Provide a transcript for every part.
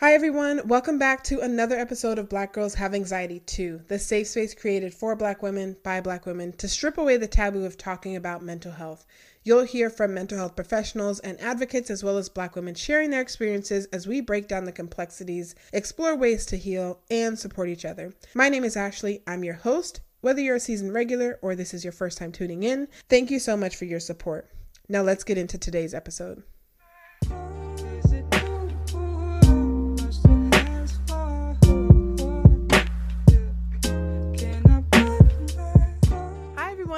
Hi, everyone. Welcome back to another episode of Black Girls Have Anxiety Too, the safe space created for Black women by Black women to strip away the taboo of talking about mental health. You'll hear from mental health professionals and advocates, as well as Black women sharing their experiences as we break down the complexities, explore ways to heal, and support each other. My name is Ashley. I'm your host. Whether you're a seasoned regular or this is your first time tuning in, thank you so much for your support. Now, let's get into today's episode.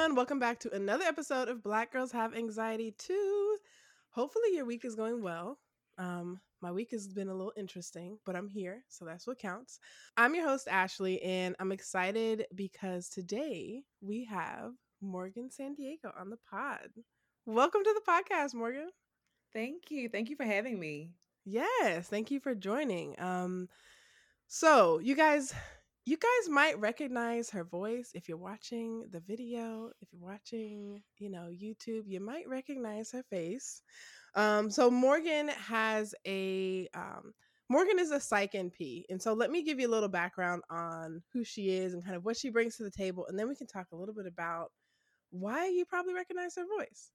Everyone. Welcome back to another episode of Black Girls Have Anxiety Too. Hopefully, your week is going well. Um, my week has been a little interesting, but I'm here, so that's what counts. I'm your host, Ashley, and I'm excited because today we have Morgan San Diego on the pod. Welcome to the podcast, Morgan. Thank you. Thank you for having me. Yes, thank you for joining. Um, so you guys you guys might recognize her voice if you're watching the video if you're watching you know youtube you might recognize her face. Um, so morgan has a um, morgan is a psych np and so let me give you a little background on who she is and kind of what she brings to the table and then we can talk a little bit about why you probably recognize her voice.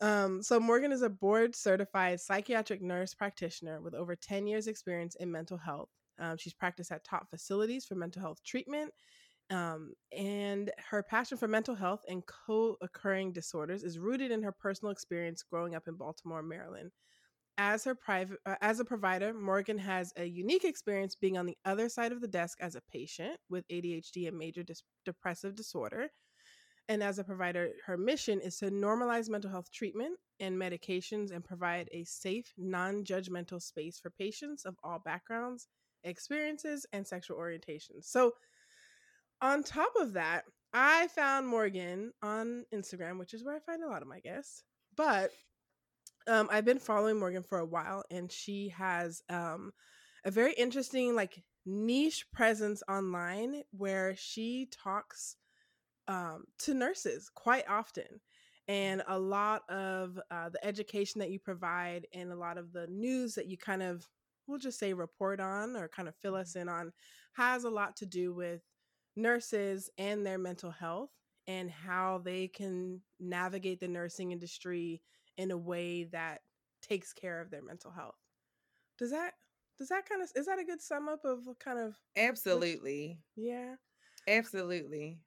Um, so morgan is a board certified psychiatric nurse practitioner with over 10 years experience in mental health um, she's practiced at top facilities for mental health treatment. Um, and her passion for mental health and co occurring disorders is rooted in her personal experience growing up in Baltimore, Maryland. As her private, uh, as a provider, Morgan has a unique experience being on the other side of the desk as a patient with ADHD and major dis- depressive disorder. And as a provider, her mission is to normalize mental health treatment and medications and provide a safe, non judgmental space for patients of all backgrounds experiences, and sexual orientations. So, on top of that, I found Morgan on Instagram, which is where I find a lot of my guests. But um, I've been following Morgan for a while, and she has um, a very interesting, like, niche presence online where she talks um, to nurses quite often. And a lot of uh, the education that you provide and a lot of the news that you kind of we'll just say report on or kind of fill us mm-hmm. in on has a lot to do with nurses and their mental health and how they can navigate the nursing industry in a way that takes care of their mental health. Does that does that kind of is that a good sum up of kind of Absolutely. Which, yeah. Absolutely.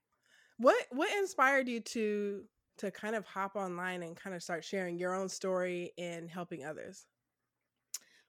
What what inspired you to to kind of hop online and kind of start sharing your own story and helping others?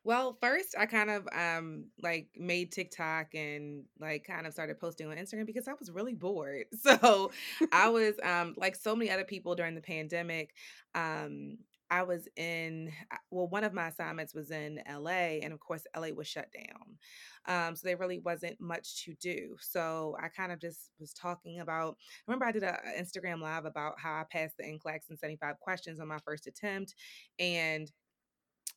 Well, first I kind of um like made TikTok and like kind of started posting on Instagram because I was really bored. So I was um like so many other people during the pandemic, um I was in well one of my assignments was in LA and of course LA was shut down. Um so there really wasn't much to do. So I kind of just was talking about remember I did an Instagram live about how I passed the NCLEX in 75 questions on my first attempt and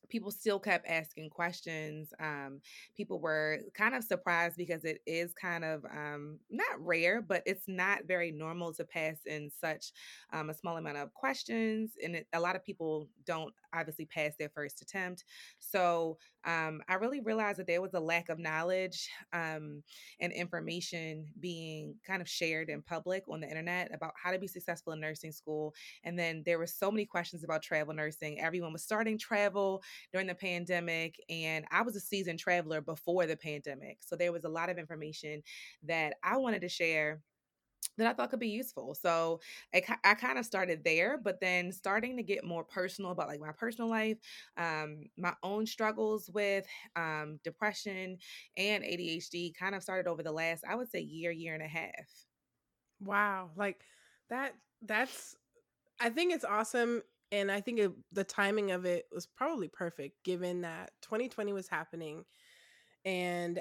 people still kept asking questions. Um, people were kind of surprised because it is kind of um, not rare, but it's not very normal to pass in such um, a small amount of questions. And it, a lot of people don't obviously pass their first attempt. So um, I really realized that there was a lack of knowledge um, and information being kind of shared in public on the internet about how to be successful in nursing school. And then there were so many questions about travel nursing. Everyone was starting travel during the pandemic, and I was a seasoned traveler before the pandemic. So there was a lot of information that I wanted to share that I thought could be useful. So I, I kind of started there, but then starting to get more personal about like my personal life, um, my own struggles with um, depression and ADHD kind of started over the last, I would say, year, year and a half. Wow. Like that, that's, I think it's awesome. And I think it, the timing of it was probably perfect given that 2020 was happening. And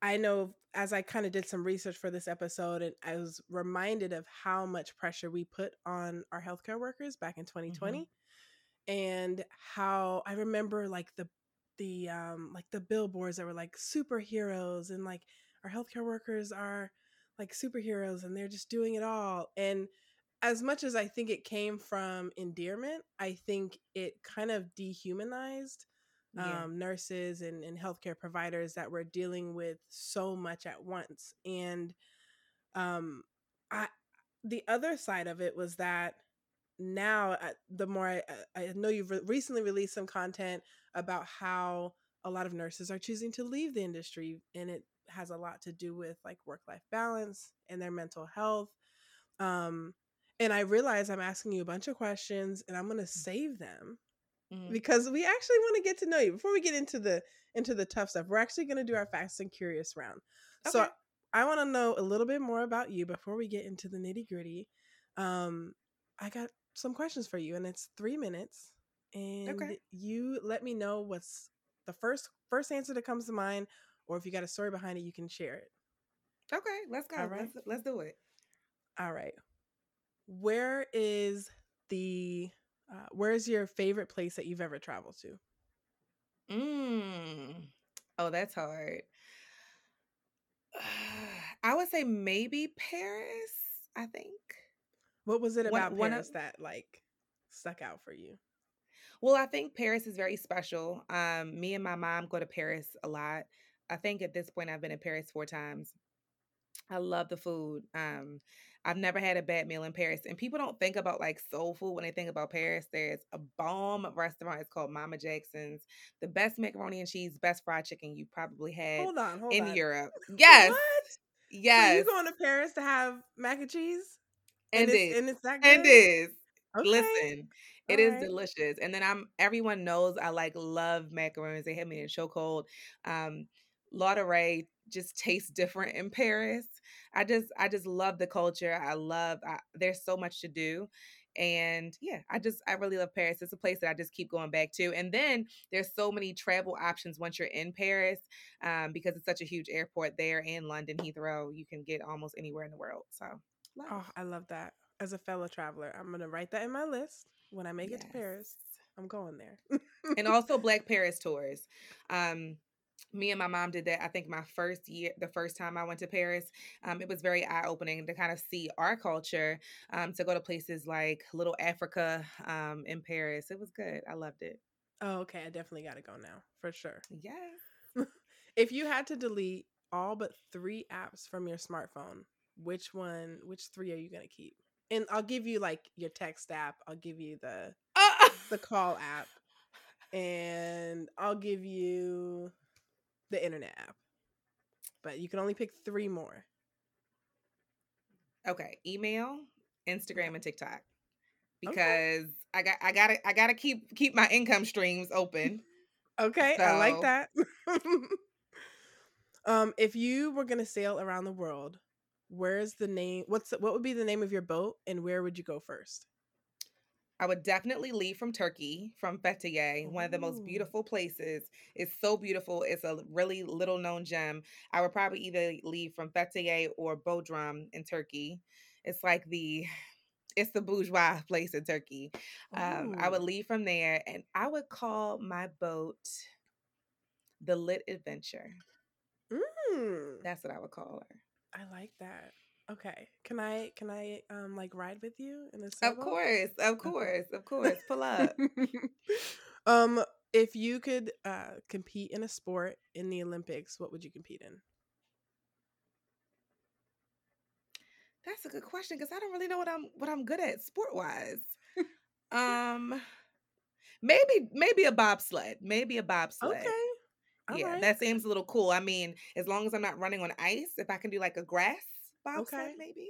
I know as I kind of did some research for this episode, and I was reminded of how much pressure we put on our healthcare workers back in 2020, mm-hmm. and how I remember like the the um like the billboards that were like superheroes, and like our healthcare workers are like superheroes, and they're just doing it all. And as much as I think it came from endearment, I think it kind of dehumanized Yeah. um, nurses and, and healthcare providers that were dealing with so much at once. And um, I, the other side of it was that now, uh, the more I, I know you've re- recently released some content about how a lot of nurses are choosing to leave the industry, and it has a lot to do with like work life balance and their mental health. Um, and I realize I'm asking you a bunch of questions, and I'm going to save them Mhm. because we actually want to get to know you before we get into the into the tough stuff. We're actually going to do our fast and curious round. So I want to know a little bit more about you before we get into the nitty gritty. Um, I got some questions for you, and it's three minutes, and you let me know what's the first first answer that comes to mind, or if you got a story behind it, you can share it. Okay, let's go. All right. Let's let's do it. All right. Where is the uh, where is your favorite place that you've ever traveled to? Mm. Oh, that's hard. I would say maybe Paris. I think. What was it One- about one of- Paris that like stuck out for you? Well, I think Paris is very special. Um, me and my mom go to Paris a lot. I think at this point I've been in Paris four times. I love the food. Um, I've never had a bad meal in Paris. And people don't think about like soul food when they think about Paris. There's a bomb restaurant. It's called Mama Jackson's. The best macaroni and cheese, best fried chicken you probably had Hold on, hold in on. Europe. Yes. What? So you going to Paris to have mac and cheese? and it's, it and it's that good. and is. Okay. Listen, it is delicious. And then I'm everyone knows I like love macaroons. They have me in chokehold. Um, Ladurée just tastes different in Paris. I just I just love the culture. I love I, there's so much to do. And yeah, I just I really love Paris. It's a place that I just keep going back to. And then there's so many travel options once you're in Paris, um, because it's such a huge airport there and London Heathrow. You can get almost anywhere in the world. So love. Oh, I love that. As a fellow traveler, I'm gonna write that in my list. When I make it to Paris, I'm going there. and also Black Paris tours. Um, me and my mom did that. I think my first year, the first time I went to Paris, um, it was very eye opening to kind of see our culture. Um, to go to places like Little Africa, um, in Paris, it was good. I loved it. oh, okay. I definitely got to go now for sure. yeah If you had to delete all but three apps from your smartphone, which one? Which three are you gonna keep? And I'll give you like your text app. I'll give you the Uh, the call app, and I'll give you the internet app. But you can only pick three more. okay. Email, Instagram, and TikTok. Because I got I gotta I gotta keep keep my income streams open. Okay, I like that. um, if you were gonna sail around the world, where's the name? What's what would be the name of your boat, and where would you go first? I would definitely leave from Turkey, from Fethiye, one of the most beautiful places. It's so beautiful. It's a really little known gem. I would probably either leave from Fethiye or Bodrum in Turkey. It's like the it's the bourgeois place in Turkey. Um, I would leave from there and I would call my boat the Lit Adventure. Mm, That's what I would call her. I like that. Okay, can I can I um like ride with you in this? Of course, of course, of course. Pull up. um, if you could uh compete in a sport in the Olympics, what would you compete in? That's a good question because I don't really know what I'm what I'm good at sport wise. um, maybe maybe a bobsled, maybe a bobsled. Okay. all yeah, right. that seems a little cool. I mean, as long as I'm not running on ice, if I can do like a grass bobsled, Okay. maybe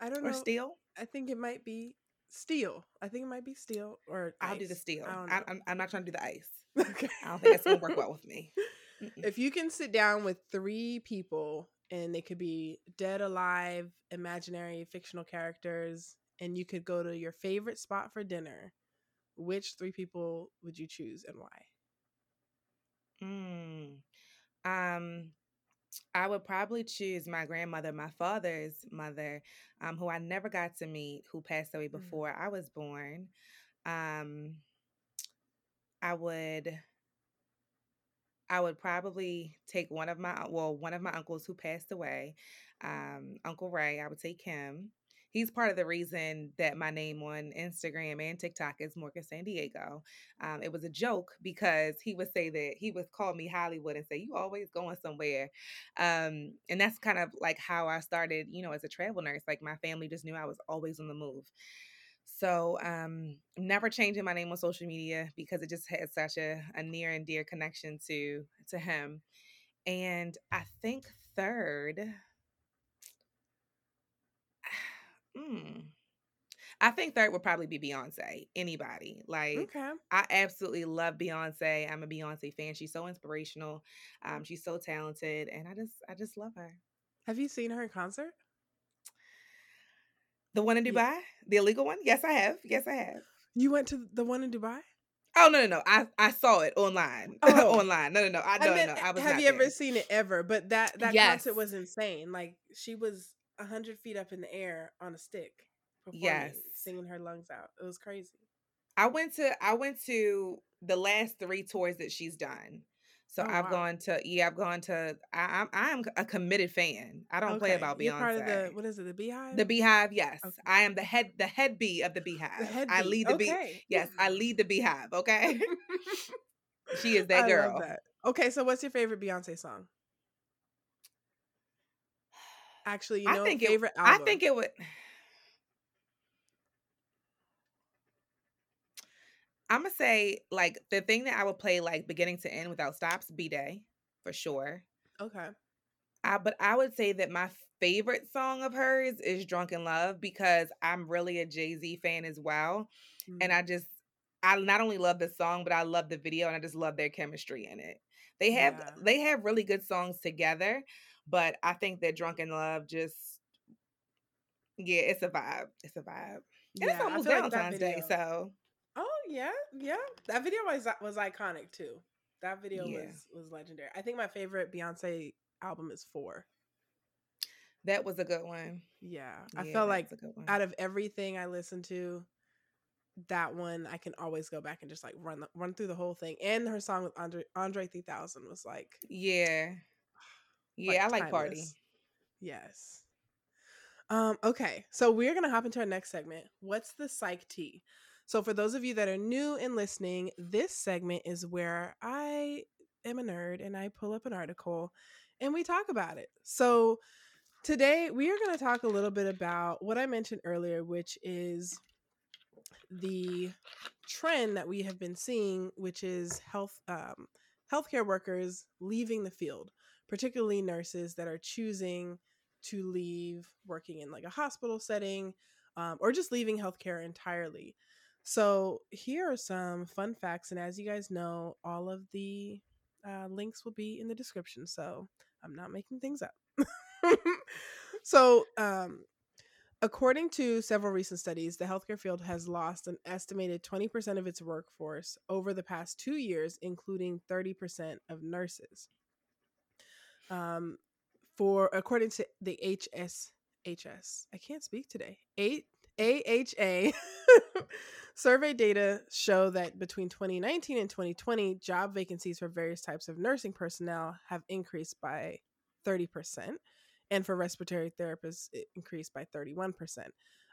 I don't or know. steel, I think it might be steel. I think it might be steel or I'll do the steel. I don't I know. I'm, I'm not trying to do the ice. okay. I don't think that's gonna work well with me. Mm-mm. If you can sit down with three people and they could be dead, alive, imaginary, fictional characters, and you could go to your favorite spot for dinner, which three people would you choose and why? Mm. Um, I would probably choose my grandmother, my father's mother, um, who I never got to meet, who passed away Mm. before I was born. Um, I would, I would probably take one of my, well, one of my uncles who passed away, um, Uncle Ray. I would take him. He's part of the reason that my name on Instagram and TikTok is Morgan San Diego. Um, it was a joke because he would say that he would call me Hollywood and say, You always going somewhere. Um, and that's kind of like how I started, you know, as a travel nurse. Like my family just knew I was always on the move. So um never changing my name on social media because it just has such a, a near and dear connection to to him. And I think third, mm, I think third would probably be Beyonce. Anybody. Like Okay. I absolutely love Beyonce. I'm a Beyonce fan. She's so inspirational. Um, she's so talented. And I just I just love her. Have you seen her in concert? The one in Yeah. Dubai? The illegal one? Yes, I have. Yes, I have. You went to the one in Dubai? Oh no, no, no. I, I saw it online. Oh. online. No, no, no. I I no, meant, no. I was have you ever seen it ever? But that that Yes. concert was insane. Like she was hundred feet up in the air on a stick, performing, Yes. singing her lungs out. It was crazy. I went to I went to the last three tours that she's done. So Oh, I've wow. gone to yeah, I've gone to I, I'm I'm a committed fan. I don't play Okay, about You're Beyonce. part of the what is it? The Beehive. the Beehive, yes. Okay. I am the head the head bee of the Beehive. The head I lead the bee. Yes, I lead the Beehive, okay? she is that I girl. Love that. Okay, so what's your favorite Beyonce song? Actually, you know, I think it favorite I think it would I'm gonna say like the thing that I would play like beginning to end without stops, B'Day, for sure. Okay. I, but I would say that my favorite song of hers is Drunk in Love because I'm really a Jay Z fan as well. And mm. I just, I not only love the song, but I love the video and I just love their chemistry in it. They have, Yeah. they have really good songs together, but I think that Drunk in Love just, yeah, it's a vibe. It's a vibe. And yeah, it's almost feel like Valentine's Day, so Oh yeah, yeah. That video was uh, was iconic too. That video Yeah. was was legendary. I think my favorite Beyonce album is Four. that was a good one. Yeah, I felt like was good one. out of everything I listened to, that one I can always go back and just like run run through the whole thing. And her song with Andre Andre 3000 was like yeah, yeah, I like Party. Yes. Um, okay, so we're gonna hop into our next segment. What's the psych tea? So for those of you that are new and listening, this segment is where I am a nerd and I pull up an article and we talk about it. So today we are going to talk a little bit about what I mentioned earlier, which is the trend that we have been seeing, which is health um, healthcare workers leaving the field, particularly nurses that are choosing to leave working in like a hospital setting um, or just leaving healthcare entirely. So here are some fun facts, and as you guys know, all of the uh, links will be in the description. So I'm not making things up. so, um, according to several recent studies, the healthcare field has lost an estimated 20% of its workforce over the past two years, including 30% of nurses. Um, for according to the HSHS, I can't speak today. Eight AHA survey data show that between 2019 and 2020, job vacancies for various types of nursing personnel have increased by 30%, and for respiratory therapists, it increased by 31%.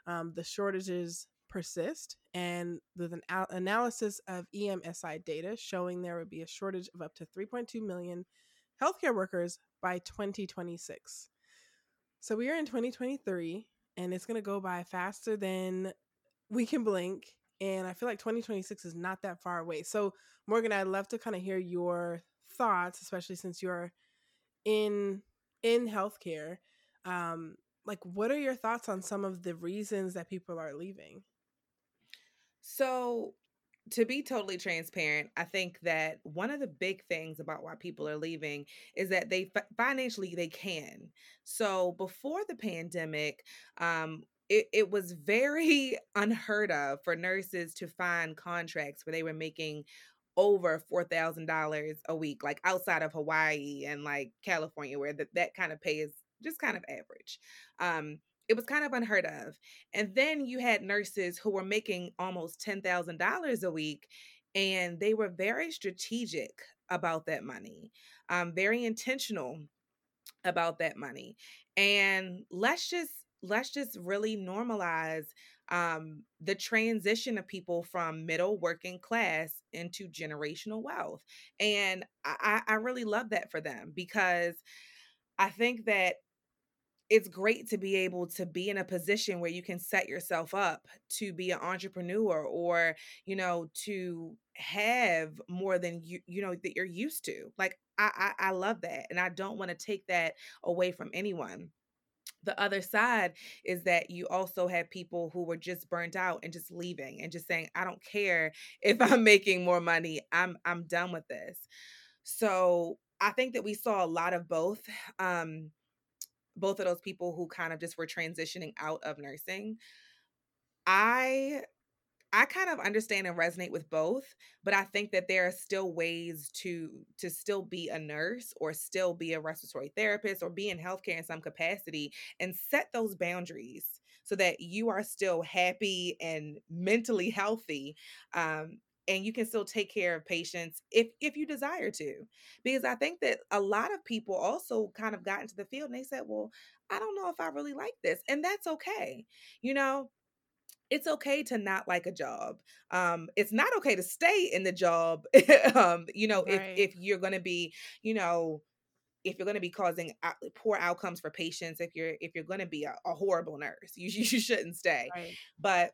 Um, the shortages persist, and with an al- analysis of EMSI data showing there would be a shortage of up to 3.2 million healthcare workers by 2026. So we are in 2023 and it's going to go by faster than we can blink and I feel like 2026 is not that far away. So Morgan, I'd love to kind of hear your thoughts especially since you're in in healthcare. Um like what are your thoughts on some of the reasons that people are leaving? So, to be totally transparent, I think that one of the big things about why people are leaving is that they financially they can. So, before the pandemic, um it, it was very unheard of for nurses to find contracts where they were making over four thousand dollars a week, like outside of Hawaii and like California, where that that kind of pay is just kind of average. Um, it was kind of unheard of. And then you had nurses who were making almost $10,000 a week, and they were very strategic about that money, um, very intentional about that money. And let's just let's just really normalize um, the transition of people from middle working class into generational wealth. And I, I really love that for them because I think that it's great to be able to be in a position where you can set yourself up to be an entrepreneur or you know to have more than you you know that you're used to like i i, I love that and i don't want to take that away from anyone. The other side is that you also have people who were just burnt out and just leaving and just saying i don't care if i'm making more money i'm i'm done with this. So i think that we saw a lot of both um both of those people who kind of just were transitioning out of nursing. I I kind of understand and resonate with both, but I think that there are still ways to to still be a nurse or still be a respiratory therapist or be in healthcare in some capacity and set those boundaries so that you are still happy and mentally healthy um, and you can still take care of patients if if you desire to because i think that a lot of people also kind of got into the field and they said well i don't know if i really like this and that's okay you know it's okay to not like a job um it's not okay to stay in the job um you know right. if if you're going to be you know if you're going to be causing out, poor outcomes for patients if you're if you're going to be a, a, horrible nurse you, you shouldn't stay right. but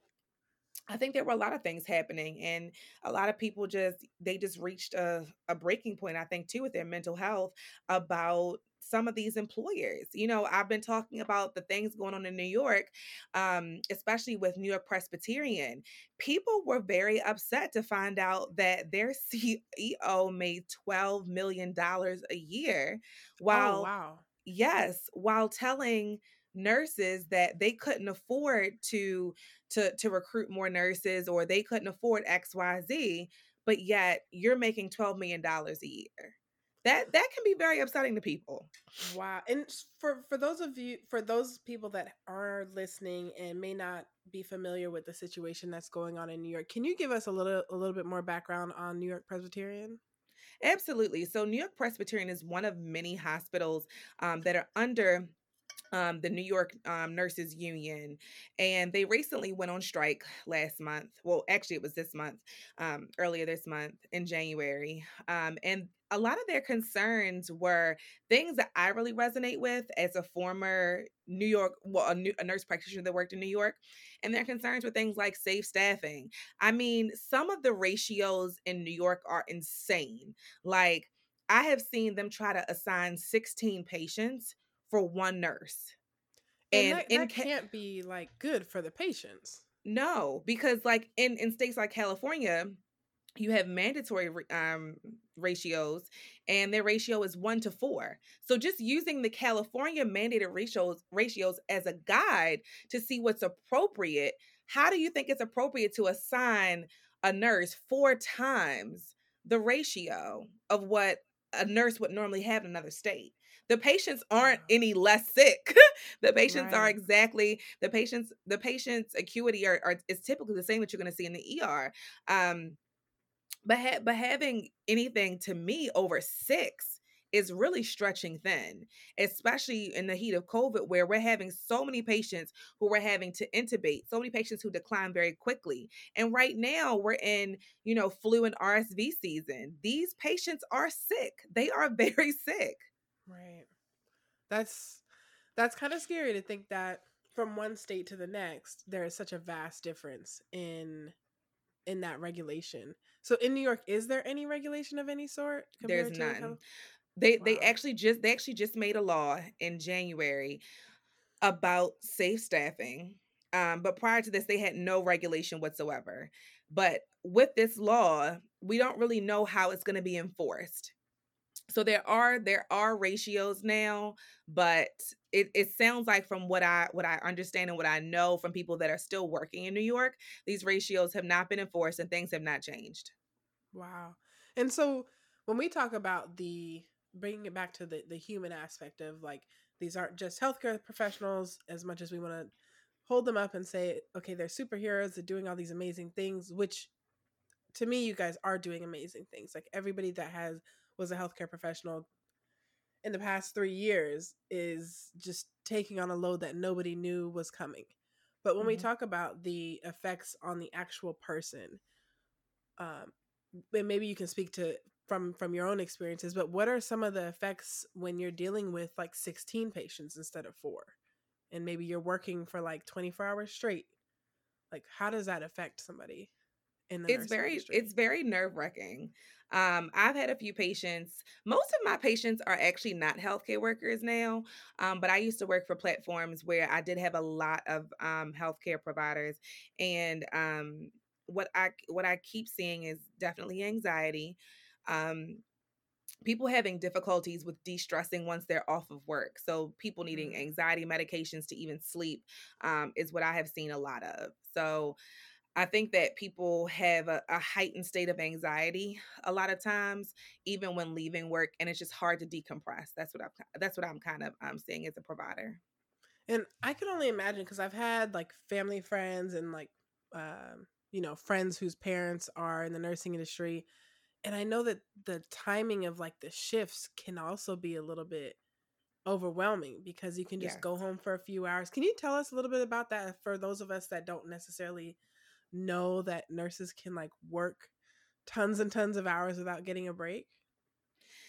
I think there were a lot of things happening, and a lot of people just they just reached a, a breaking point. I think too with their mental health about some of these employers. You know, I've been talking about the things going on in New York, um, especially with New York Presbyterian. People were very upset to find out that their CEO made twelve million dollars a year, oh, while oh, wow, yes, while telling nurses that they couldn't afford to to to recruit more nurses or they couldn't afford xyz but yet you're making 12 million dollars a year. That that can be very upsetting to people. Wow and for for those of you for those people that are listening and may not be familiar with the situation that's going on in new york can you give us a little a little bit more background on new york presbyterian? Absolutely so new york presbyterian is one of many hospitals um, that are under um, the New York um, Nurses Union, and they recently went on strike last month. Well, actually, it was this month, um, earlier this month in January. Um, and a lot of their concerns were things that I really resonate with as a former New York, well, a, new, a nurse practitioner that worked in New York. And their concerns were things like safe staffing. I mean, some of the ratios in New York are insane. Like, I have seen them try to assign 16 patients for one nurse. And, and that, that ca- can't be like good for the patients. No, because like in in states like California, you have mandatory um, ratios and their ratio is one to four so just using the california mandated ratios ratios as a guide to see what's appropriate how do you think it's appropriate to assign a nurse four times the ratio of what a nurse would normally have in another state the patients aren't any less sick. the patients right. are exactly the patients. The patient's acuity are, are is typically the same that you're going to see in the ER. Um, but ha- but having anything to me over six is really stretching thin, especially in the heat of COVID, where we're having so many patients who we're having to intubate, so many patients who decline very quickly. And right now we're in, you know, flu and RSV season. These patients are sick. They are very sick. Right. That's that's kind of scary to think that from one state to the next there is such a vast difference in in that regulation. So in New York, is there any regulation of any sort? There's none. They wow. they actually just they actually just made a law in January about safe staffing. Um, but prior to this, they had no regulation whatsoever. But with this law, we don't really know how it's going to be enforced so there are there are ratios now but it, it sounds like from what i what i understand and what i know from people that are still working in new york these ratios have not been enforced and things have not changed. Wow. And so when we talk about the bringing it back to the the human aspect of like these aren't just healthcare professionals as much as we want to hold them up and say okay they're superheroes they're doing all these amazing things which to me you guys are doing amazing things. Like everybody that has was a healthcare professional in the past three years is just taking on a load that nobody knew was coming. But when mm-hmm. we talk about the effects on the actual person, um, and maybe you can speak to from from your own experiences. But what are some of the effects when you're dealing with like 16 patients instead of four, and maybe you're working for like 24 hours straight? Like, how does that affect somebody? In the it's very industry? it's very nerve wracking. Um, I've had a few patients. Most of my patients are actually not healthcare workers now, um, but I used to work for platforms where I did have a lot of um, healthcare providers, and um, what I what I keep seeing is definitely anxiety. Um, people having difficulties with de-stressing once they're off of work so people needing mm. anxiety medications to even sleep um, is what i have seen a lot of so I think that people have a, a, heightened state of anxiety a lot of times, even when leaving work, and it's just hard to decompress. That's what I'm. That's what I'm kind of um, seeing as a provider. And I can only imagine because I've had like family friends and like, um, you know, friends whose parents are in the nursing industry, and I know that the timing of like the shifts can also be a little bit overwhelming because you can just yes. go home for a few hours. Can you tell us a little bit about that for those of us that don't necessarily know that nurses can like work tons and tons of hours without getting a break?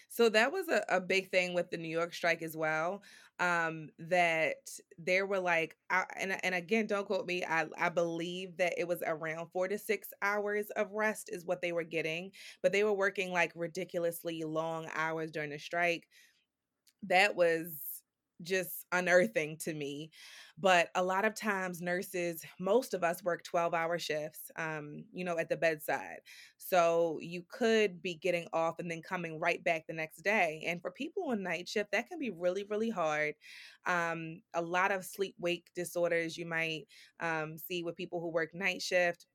So that was a, a big thing with the New York strike as well. Um, that there were like, I, and and again, don't quote me. I I believe that it was around four to six hours of rest is what they were getting, but they were working like ridiculously long hours during the strike. That was just unearthing to me. But a lot of times, nurses, most of us work 12 hour shifts, um, you know, at the bedside. So you could be getting off and then coming right back the next day. And for people on night shift, that can be really, really hard. Um, a lot of sleep wake disorders you might um, see with people who work night shift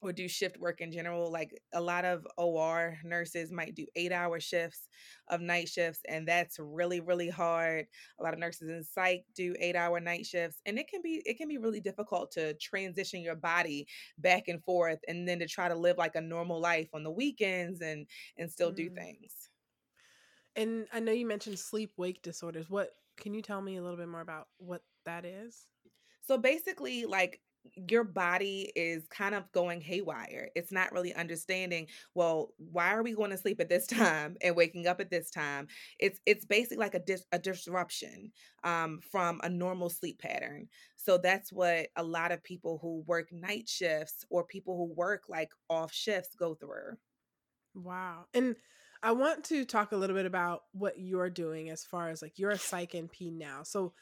or do shift work in general. Like a lot of OR nurses might do eight hour shifts of night shifts, and that's really, really hard. A lot of nurses in psych do eight hour night shifts, and it can be it can be really difficult to transition your body back and forth and then to try to live like a normal life on the weekends and and still mm. do things. And I know you mentioned sleep wake disorders. What can you tell me a little bit more about what that is? So basically, like your body is kind of going haywire. It's not really understanding, well, why are we going to sleep at this time and waking up at this time? It's it's basically like a dis- a disruption um, from a normal sleep pattern. So that's what a lot of people who work night shifts or people who work like off shifts go through. Wow. And I want to talk a little bit about what you're doing as far as like you're a psych NP now. So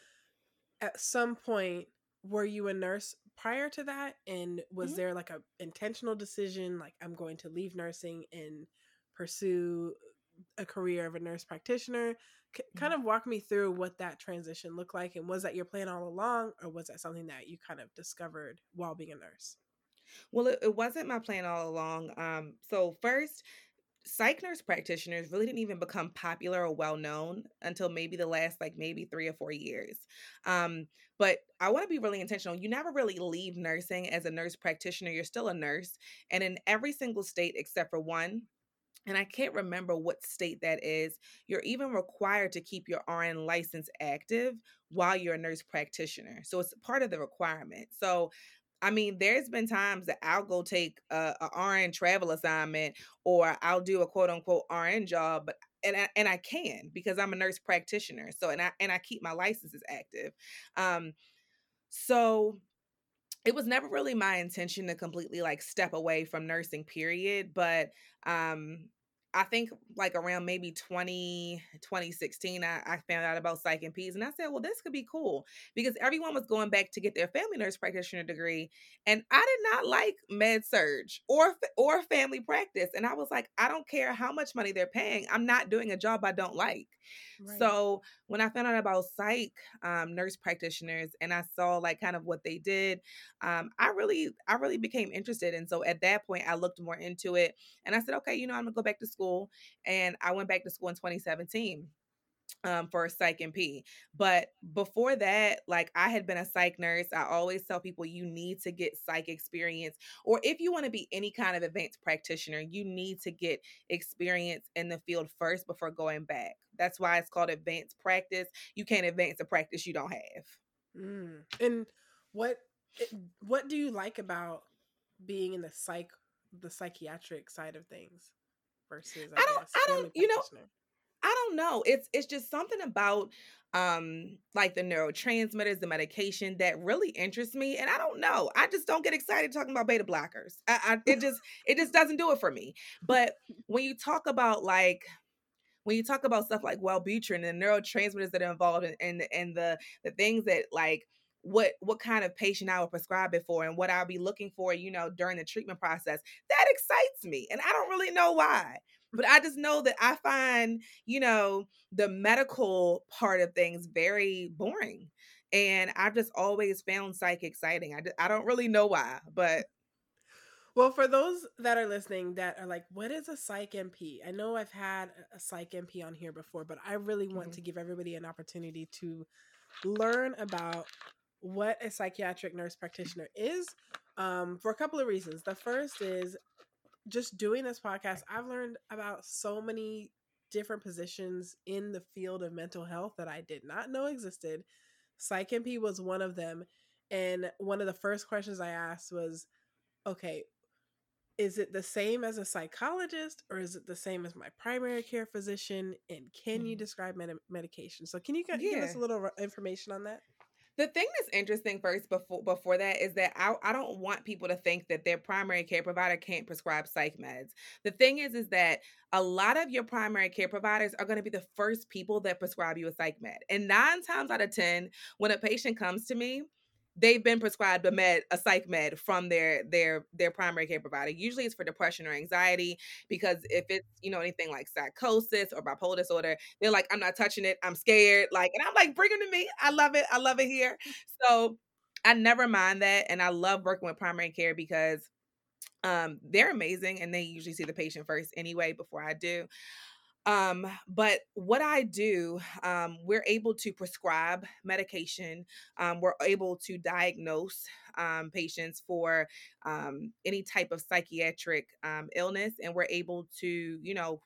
at some point were you a nurse prior to that and was mm-hmm. there like a intentional decision like i'm going to leave nursing and pursue a career of a nurse practitioner C- mm-hmm. kind of walk me through what that transition looked like and was that your plan all along or was that something that you kind of discovered while being a nurse well it, it wasn't my plan all along um so first psych nurse practitioners really didn't even become popular or well known until maybe the last like maybe three or four years. Um, but I want to be really intentional. You never really leave nursing as a nurse practitioner. You're still a nurse. And in every single state except for one, and I can't remember what state that is, you're even required to keep your RN license active while you're a nurse practitioner. So it's part of the requirement. So I mean, there's been times that I'll go take a, a RN travel assignment or I'll do a quote unquote RN job, but and I, and I can because I'm a nurse practitioner. So and I and I keep my licenses active. Um, so it was never really my intention to completely like step away from nursing period but um I think like around maybe 20, 2016, I, I found out about psych NPs and I said, well, this could be cool because everyone was going back to get their family nurse practitioner degree. And I did not like med surg or, or family practice. And I was like, I don't care how much money they're paying. I'm not doing a job I don't like. So when I found out about psych um, nurse practitioners and I saw like kind of what they did, um, I really, I really became interested. And so at that point, I looked more into it and I said, okay, you know, I'm gonna go back to school. And I went back to school in 2017. Um, for psych NP. But before that, like I had been a psych nurse. I always tell people you need to get psych experience, or if you want to be any kind of advanced practitioner, you need to get experience in the field first before going back. That's why it's called advanced practice. You can't advance a practice you don't have. Mm. And what eh, what do you like about being in the psych the psychiatric side of things versus I, I don't guess, I don't you know I don't know. It's it's just something about um like the neurotransmitters, the medication that really interests me. And I don't know. I just don't get excited talking about beta blockers. I, I it just it just doesn't do it for me. But when you talk about like when you talk about stuff like Wellbutrin and the neurotransmitters that are involved in, and and the the things that like what what kind of patient I would prescribe it for and what I'll be looking for, you know, during the treatment process. That excites me. And I don't really know why. But I just know that I find, you know, the medical part of things very boring. And I've just always found psych exciting. I, I don't really know why, but well, for those that are listening that are like, what is a psych NP? I know I've had a psych NP on here before, but I really want mm-hmm. to give everybody an opportunity to learn about what a psychiatric nurse practitioner is um, for a couple of reasons. The first is just doing this podcast, I've learned about so many different positions in the field of mental health that I did not know existed. Psych NP was one of them. And one of the first questions I asked was, okay, is it the same as a psychologist or is it the same as my primary care physician and can mm. you describe med- medication so can you yeah. give us a little information on that the thing that's interesting first before before that is that I, I don't want people to think that their primary care provider can't prescribe psych meds. The thing is is that a lot of your primary care providers are going to be the first people that prescribe you a psych med. And 9 times out of 10 when a patient comes to me, they've been prescribed a med a psych med from their their their primary care provider. Usually it's for depression or anxiety because if it's you know anything like psychosis or bipolar disorder they're like i'm not touching it. I'm scared. Like and i'm like bring them to me. I love it. I love it here. So i never mind that and i love working with primary care because um they're amazing and they usually see the patient first anyway before i do um, but what I do, um, we're able to prescribe medication. Um, we're able to diagnose um, patients for um, any type of psychiatric um, illness, and we're able to, you know,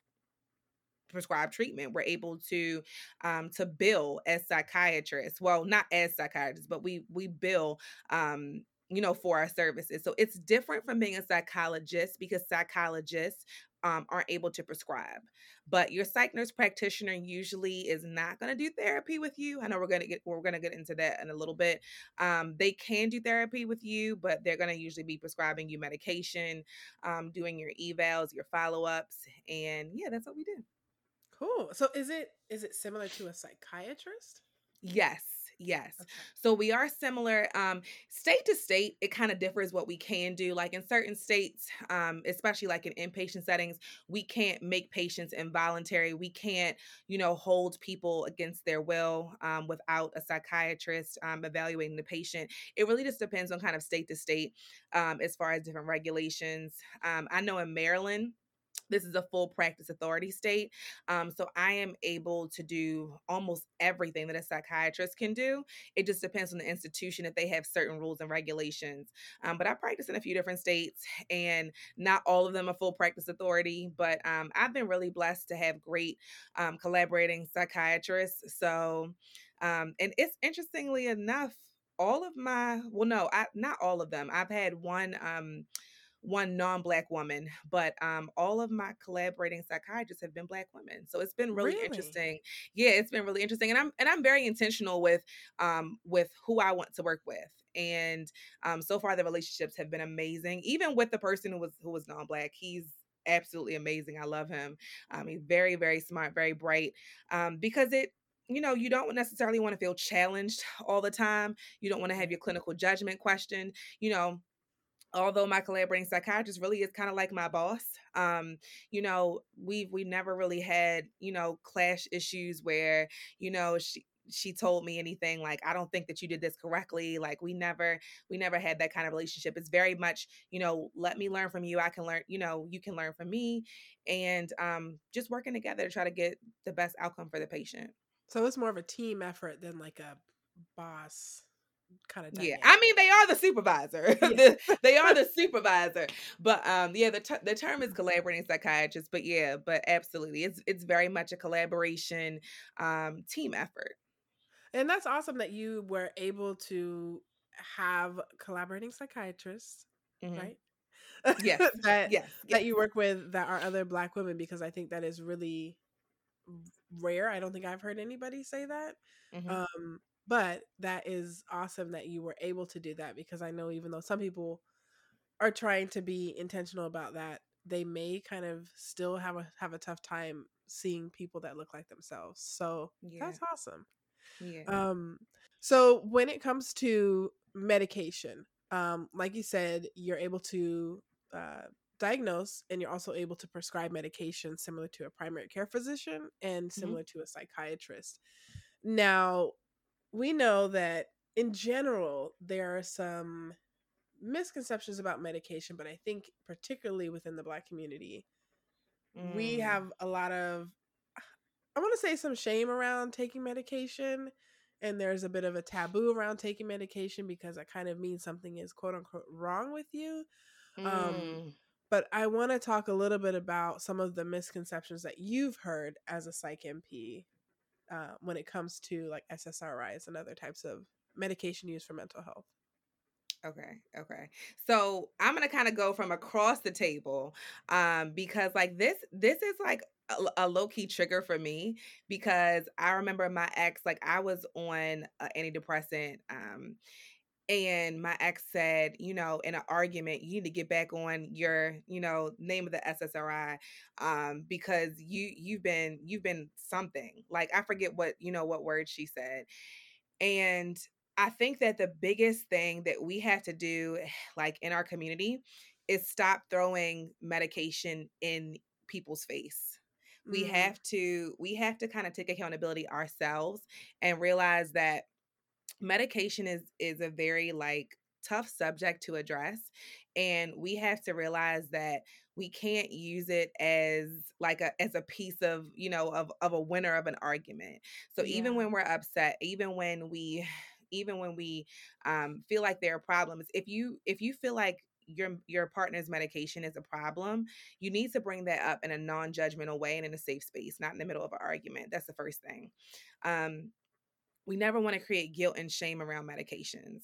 prescribe treatment. We're able to um, to bill as psychiatrists. Well, not as psychiatrists, but we we bill um, you know, for our services. So it's different from being a psychologist because psychologists um, aren't able to prescribe. But your psych nurse practitioner usually is not going to do therapy with you. I know we're going to get we're going to get into that in a little bit. Um, they can do therapy with you, but they're going to usually be prescribing you medication, um, doing your evals, your follow ups, and yeah, that's what we do. Cool. So is it is it similar to a psychiatrist? Yes. Yes. Okay. So we are similar. Um, state to state, it kind of differs what we can do. Like in certain states, um, especially like in inpatient settings, we can't make patients involuntary. We can't, you know, hold people against their will um, without a psychiatrist um, evaluating the patient. It really just depends on kind of state to state um, as far as different regulations. Um, I know in Maryland, this is a full practice authority state. Um, so I am able to do almost everything that a psychiatrist can do. It just depends on the institution if they have certain rules and regulations. Um, but I practice in a few different states, and not all of them are full practice authority. But um, I've been really blessed to have great um, collaborating psychiatrists. So, um, and it's interestingly enough, all of my well, no, I, not all of them. I've had one um, one non-black woman but um all of my collaborating psychiatrists have been black women so it's been really, really, interesting yeah it's been really interesting and i'm and i'm very intentional with um with who i want to work with and um so far the relationships have been amazing even with the person who was who was non-black he's absolutely amazing i love him um he's very very smart very bright um because it you know, you don't necessarily want to feel challenged all the time. You don't want to have your clinical judgment questioned. You know, although my collaborating psychiatrist really is kind of like my boss um you know we've we never really had you know clash issues where you know she she told me anything like i don't think that you did this correctly like we never we never had that kind of relationship. It's very much you know let me learn from you i can learn you know you can learn from me and um just working together to try to get the best outcome for the patient. So it's more of a team effort than like a boss kind of yeah i mean they are the supervisor. Yeah. they are the supervisor. But um yeah the, ter- the term is collaborating psychiatrist but yeah but absolutely it's it's very much a collaboration um team effort. And that's awesome that you were able to have collaborating psychiatrists mm-hmm. right? Yes that yes, yes. that you work with that are other black women because i think that is really rare. I don't think i've heard anybody say that. Mm-hmm. um but that is awesome that you were able to do that because I know even though some people are trying to be intentional about that, they may kind of still have a have a tough time seeing people that look like themselves. So yeah. that's awesome. Yeah. Um so when it comes to medication, um like you said, you're able to uh diagnose and you're also able to prescribe medication similar to a primary care physician and mm-hmm. similar mm-hmm. to a psychiatrist. Now, we know that in general there are some misconceptions about medication, but I think particularly within the black community, mm. we have a lot of I want to say some shame around taking medication and there's a bit of a taboo around taking medication because it kind of means something is quote unquote wrong with you. Um, mm. Um, but I want to talk a little bit about some of the misconceptions that you've heard as a psych NP uh, when it comes to like SSRIs and other types of medication used for mental health. Okay, okay. So I'm gonna kind of go from across the table, um, because like this, this is like a, a low key trigger for me because I remember my ex, like I was on uh, antidepressant, um, and my ex said, you know, in an argument, you need to get back on your, you know, name of the SSRI, um, because you you've been you've been something. Like I forget what you know what word she said, and I think that the biggest thing that we have to do, like in our community, is stop throwing medication in people's face. We mm. have to we have to kind of take accountability ourselves and realize that medication is is a very like tough subject to address and we have to realize that we can't use it as like a as a piece of you know of of a winner of an argument. So yeah. even when we're upset even when we even when we um, feel like there are problems if you if you feel like your your partner's medication is a problem you need to bring that up in a non-judgmental way and in a safe space not in the middle of an argument. That's the first thing. Um, we never want to create guilt and shame around medications.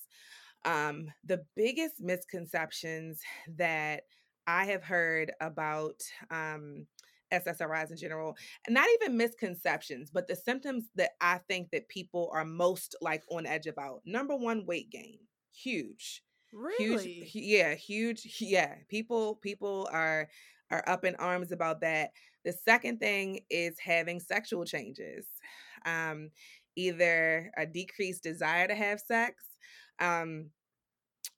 Um, the biggest misconceptions that I have heard about um, SSRIs in general, not even misconceptions, but the symptoms that I think that people are most like on edge about. Number one, weight gain, huge, really, huge, yeah, huge, yeah. People, people are are up in arms about that. The second thing is having sexual changes. Um, either a decreased desire to have sex um,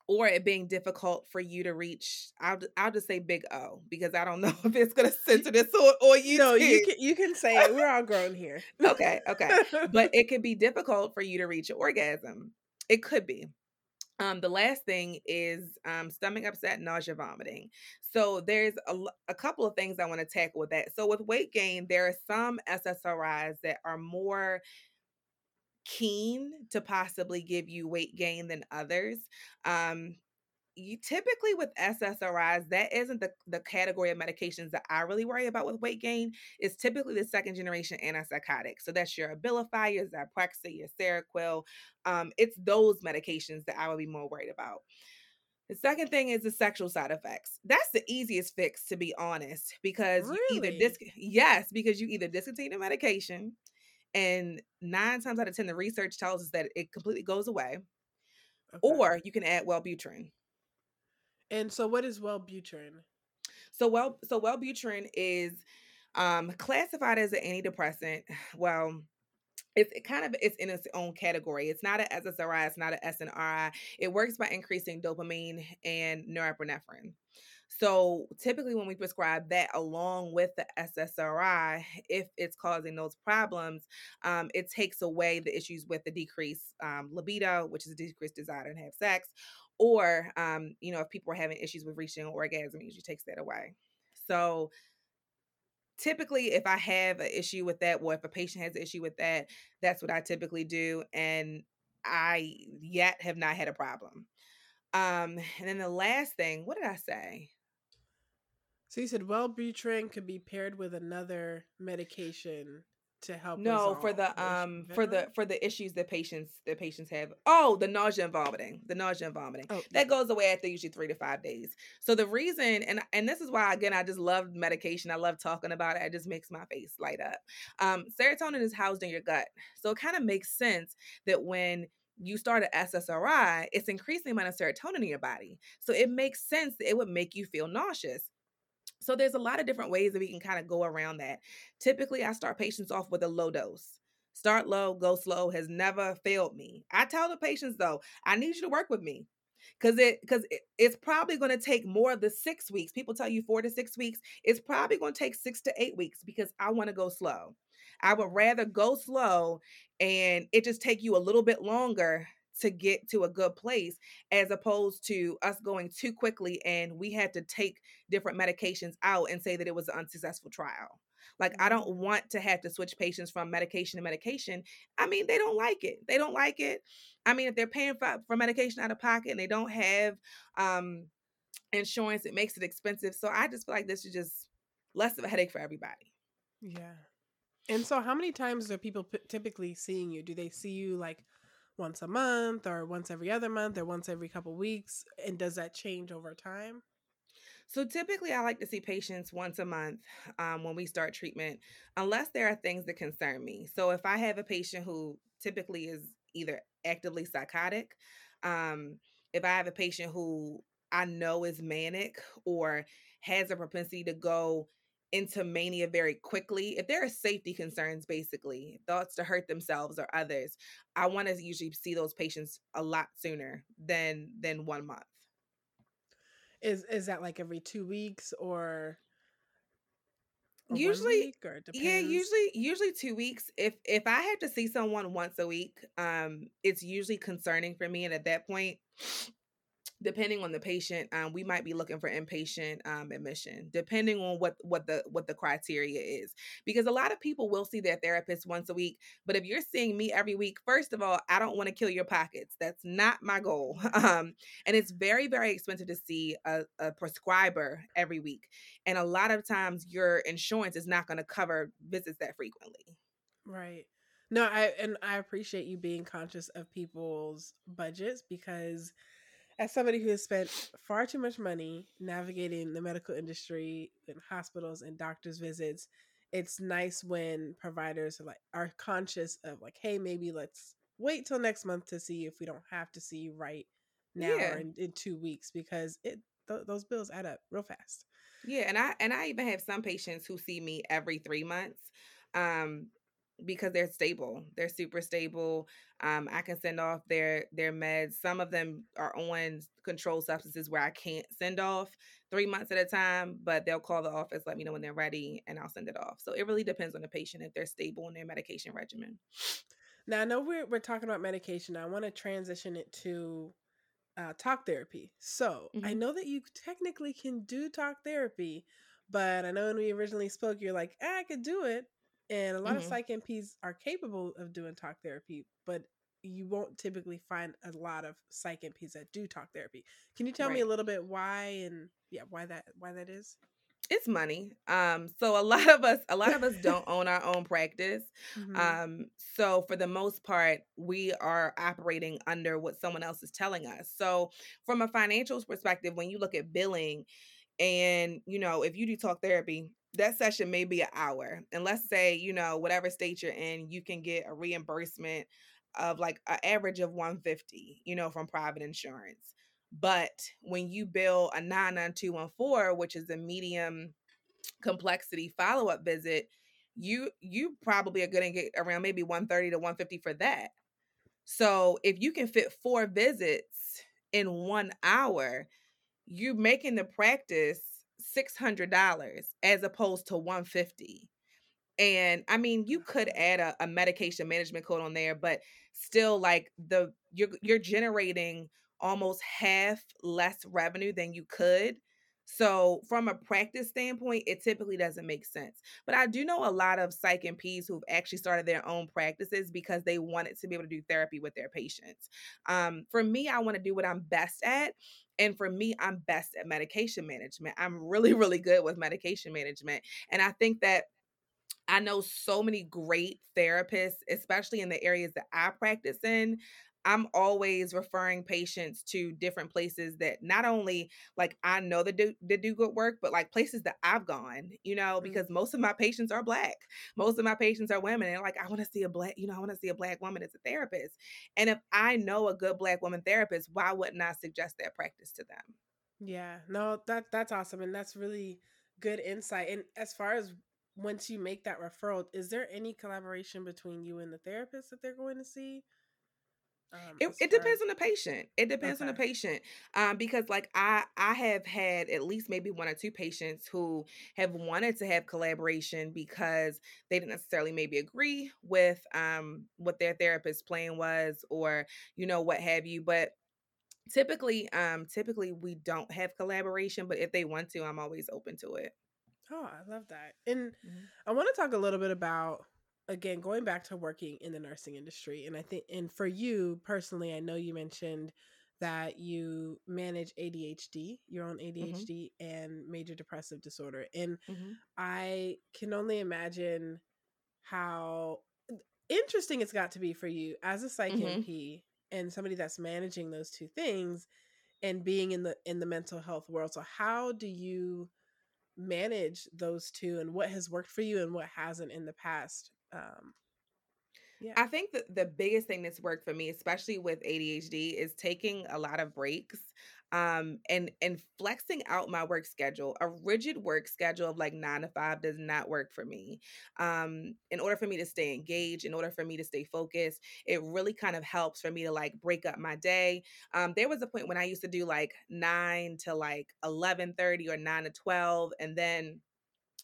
or it being difficult for you to reach I'll I'll just say big O because I don't know if it's gonna censor this or, or you No, you can you can say it. We're all grown here. okay, okay. But it could be difficult for you to reach an orgasm. It could be. Um, the last thing is um, stomach upset, nausea, vomiting. So there's a, a couple of things I want to tackle with that. So with weight gain, there are some SSRIs that are more keen to possibly give you weight gain than others. Um, you typically with SSRIs, that isn't the, the category of medications that I really worry about with weight gain. It's typically the second generation antipsychotics. So that's your Abilify, your Zyprexa, your Seroquel. Um, it's those medications that I would be more worried about. The second thing is the sexual side effects. That's the easiest fix, to be honest, because really? you either dis- yes, because you either discontinue the medication, and nine times out of 10, the research tells us that it completely goes away. Okay. Or you can add Wellbutrin. And so what is Wellbutrin? So well so Wellbutrin is um classified as an antidepressant. Well, it's it kind of it's in its own category. It's not an SSRI, it's not an SNRI. It works by increasing dopamine and norepinephrine. So typically, when we prescribe that along with the SSRI, if it's causing those problems, um, it takes away the issues with the decreased um, libido, which is a decreased desire to have sex, or um, you know, if people are having issues with reaching an orgasm, it usually takes that away. So typically if I have an issue with that, or if a patient has an issue with that, that's what I typically do. And I yet have not had a problem. Um, and then the last thing, what did I say? So you said Wellbutrin could be paired with another medication to help. No, for the um for the for the issues that patients that patients have. Oh, the nausea and vomiting. The nausea and vomiting. Oh, that goes away after usually three to five days. So the reason and and this is why again I just love medication. I love talking about it. It just makes my face light up. Um, serotonin is housed in your gut, so it kind of makes sense that when you start an SSRI, it's increasing the amount of serotonin in your body. So it makes sense that it would make you feel nauseous. So there's a lot of different ways that we can kind of go around that. Typically, I start patients off with a low dose. Start low, go slow has never failed me. I tell the patients though, I need you to work with me because it because it, it's probably going to take more the six weeks. People tell you four to six weeks. It's probably going to take six to eight weeks because I want to go slow. I would rather go slow and it just take you a little bit longer to get to a good place as opposed to us going too quickly and we had to take different medications out and say that it was an unsuccessful trial. Like, I don't mm-hmm. want to have to switch patients from medication to medication. I mean, they don't like it. They don't like it. I mean, if they're paying for, for medication out of pocket and they don't have um, insurance, it makes it expensive. So I just feel like this is just less of a headache for everybody. Yeah. And so, how many times are people p- typically seeing you? Do they see you like once a month or once every other month or once every couple weeks? And does that change over time? So typically, I like to see patients once a month um, when we start treatment, unless there are things that concern me. So if I have a patient who typically is either actively psychotic, um, if I have a patient who I know is manic or has a propensity to go into mania very quickly, if there are safety concerns, basically, thoughts to hurt themselves or others, I want to usually see those patients a lot sooner than than one month. Is is that like every two weeks or? or usually yeah usually usually two weeks if if i have to see someone once a week um it's usually concerning for me and at that point depending on the patient um, we might be looking for inpatient um, admission depending on what what the what the criteria is because a lot of people will see their therapist once a week but if you're seeing me every week first of all i don't want to kill your pockets that's not my goal um, and it's very very expensive to see a, a prescriber every week and a lot of times your insurance is not going to cover visits that frequently. Right no i and i appreciate you being conscious of people's budgets because as somebody who has spent far too much money navigating the medical industry and hospitals and doctors visits it's nice when providers are like are conscious of like hey maybe let's wait till next month to see if we don't have to see you right now yeah. or in, in, two weeks because it th- those bills add up real fast yeah and i and i even have some patients who see me every three months um because they're stable. They're super stable. Um, I can send off their their meds. Some of them are on controlled substances where I can't send off three months at a time, but they'll call the office, let me know when they're ready, and I'll send it off. So it really depends on the patient if they're stable in their medication regimen. Now I know we're we're talking about medication. I want to transition it to uh, talk therapy. So mm-hmm. I know that you technically can do talk therapy, but I know when we originally spoke, you're like, eh, I could do it, and a lot mm-hmm. of psych NPs are capable of doing talk therapy, but you won't typically find a lot of psych NPs that do talk therapy. Can you tell right. me a little bit why and yeah, why that why that is? It's money. Um, so a lot of us, a lot of us don't own our own practice. Mm-hmm. Um, so for the most part, we are operating under what someone else is telling us. So from a financials perspective, when you look at billing, and you know, if you do talk therapy, that session may be an hour. And let's say, you know, whatever state you're in, you can get a reimbursement of like an average of 150, you know, from private insurance. But when you bill a 99214, which is a medium complexity follow-up visit, you you probably are going to get around maybe 130 to 150 for that. So if you can fit four visits in 1 hour, you're making the practice $600 as opposed to 150 and i mean you could add a, a, medication management code on there but still like the you're you're generating almost half less revenue than you could So, from a practice standpoint, it typically doesn't make sense. But I do know a lot of psych NPs who've actually started their own practices because they wanted to be able to do therapy with their patients. Um, for me, I want to do what I'm best at. And for me, I'm best at medication management. I'm really, really good with medication management. And I think that I know so many great therapists, especially in the areas that I practice in. I'm always referring patients to different places that not only like I know that do, that do good work, but like places that I've gone, you know, because mm-hmm. most of my patients are black. Most of my patients are women. And like, I want to see a black, you know, I want to see a black woman as a therapist. And if I know a good black woman therapist, why wouldn't I suggest that practice to them? Yeah, no, that that's awesome. And that's really good insight. And as far as once you make that referral, is there any collaboration between you and the therapist that they're going to see? Um, it, it depends on the patient. It depends okay. on the patient. Um, because like I I have had at least maybe one or two patients who have wanted to have collaboration because they didn't necessarily maybe agree with um what their therapist plan was or you know what have you. But typically um typically we don't have collaboration, but if they want to, I'm always open to it. Oh, I love that. And mm-hmm. I want to talk a little bit about again going back to working in the nursing industry and I think and for you personally, I know you mentioned that you manage ADHD, your own ADHD mm-hmm. and major depressive disorder. And mm-hmm. I can only imagine how interesting it's got to be for you as a psych mm-hmm. NP and somebody that's managing those two things and being in the in the mental health world. So how do you manage those two and what has worked for you and what hasn't in the past um yeah. I think that the biggest thing that's worked for me, especially with ADHD, is taking a lot of breaks um and and flexing out my work schedule. A rigid work schedule of like nine to five does not work for me. Um in order for me to stay engaged in order for me to stay focused it really kind of helps for me to like break up my day. Um there was a point when i used to do like 9 to like 11 30 or 9 to 12 and then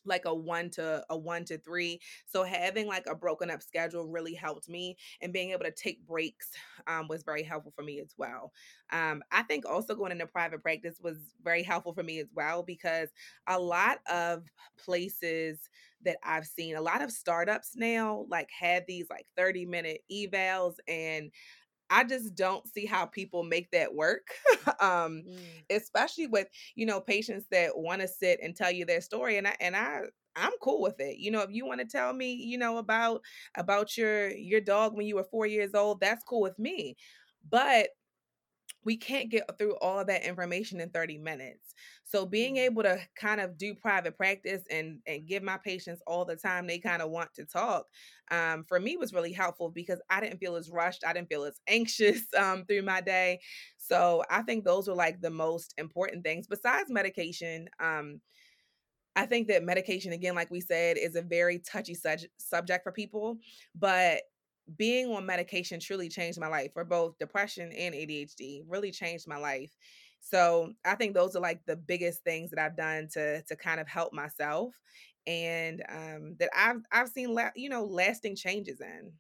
like a one to a one to three. So having like a broken up schedule really helped me, and being able to take breaks um, was very helpful for me as well. Um, I think also going into private practice was very helpful for me as well because a lot of places that I've seen, a lot of startups now like have these like 30 minute evals and I just don't see how people make that work. um, mm. especially with, you know, patients that want to sit and tell you their story. And I and I I'm cool with it. You know, if you want to tell me, you know, about about your your dog when you were four years old, that's cool with me. But we can't get through all of that information in 30 minutes. So being mm-hmm. able to kind of do private practice and and give my patients all the time they kind of want to talk, um, for me was really helpful because I didn't feel as rushed, I didn't feel as anxious um, through my day. So I think those are like the most important things besides medication. Um, I think that medication, again, like we said, is a very touchy su- subject for people, but being on medication truly changed my life for both depression and ADHD, really changed my life. So I think those are like the biggest things that I've done to to kind of help myself and um that I've I've seen la- you know lasting changes in.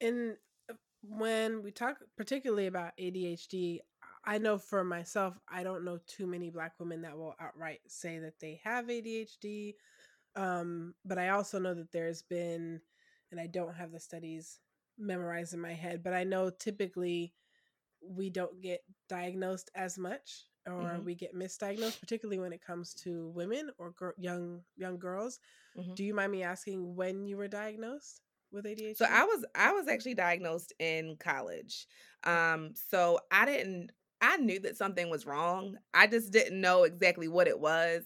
And uh, when we talk particularly about ADHD, I know for myself, I don't know too many black women that will outright say that they have ADHD. Um, but I also know that there's been and I don't have the studies memorized in my head, but I know typically we don't get diagnosed as much or mm-hmm. we get misdiagnosed particularly when it comes to women or gr- young young girls. Mm-hmm. Do you mind me asking when you were diagnosed with ADHD? So I was I was actually diagnosed in college. Um so I didn't I knew that something was wrong. I just didn't know exactly what it was.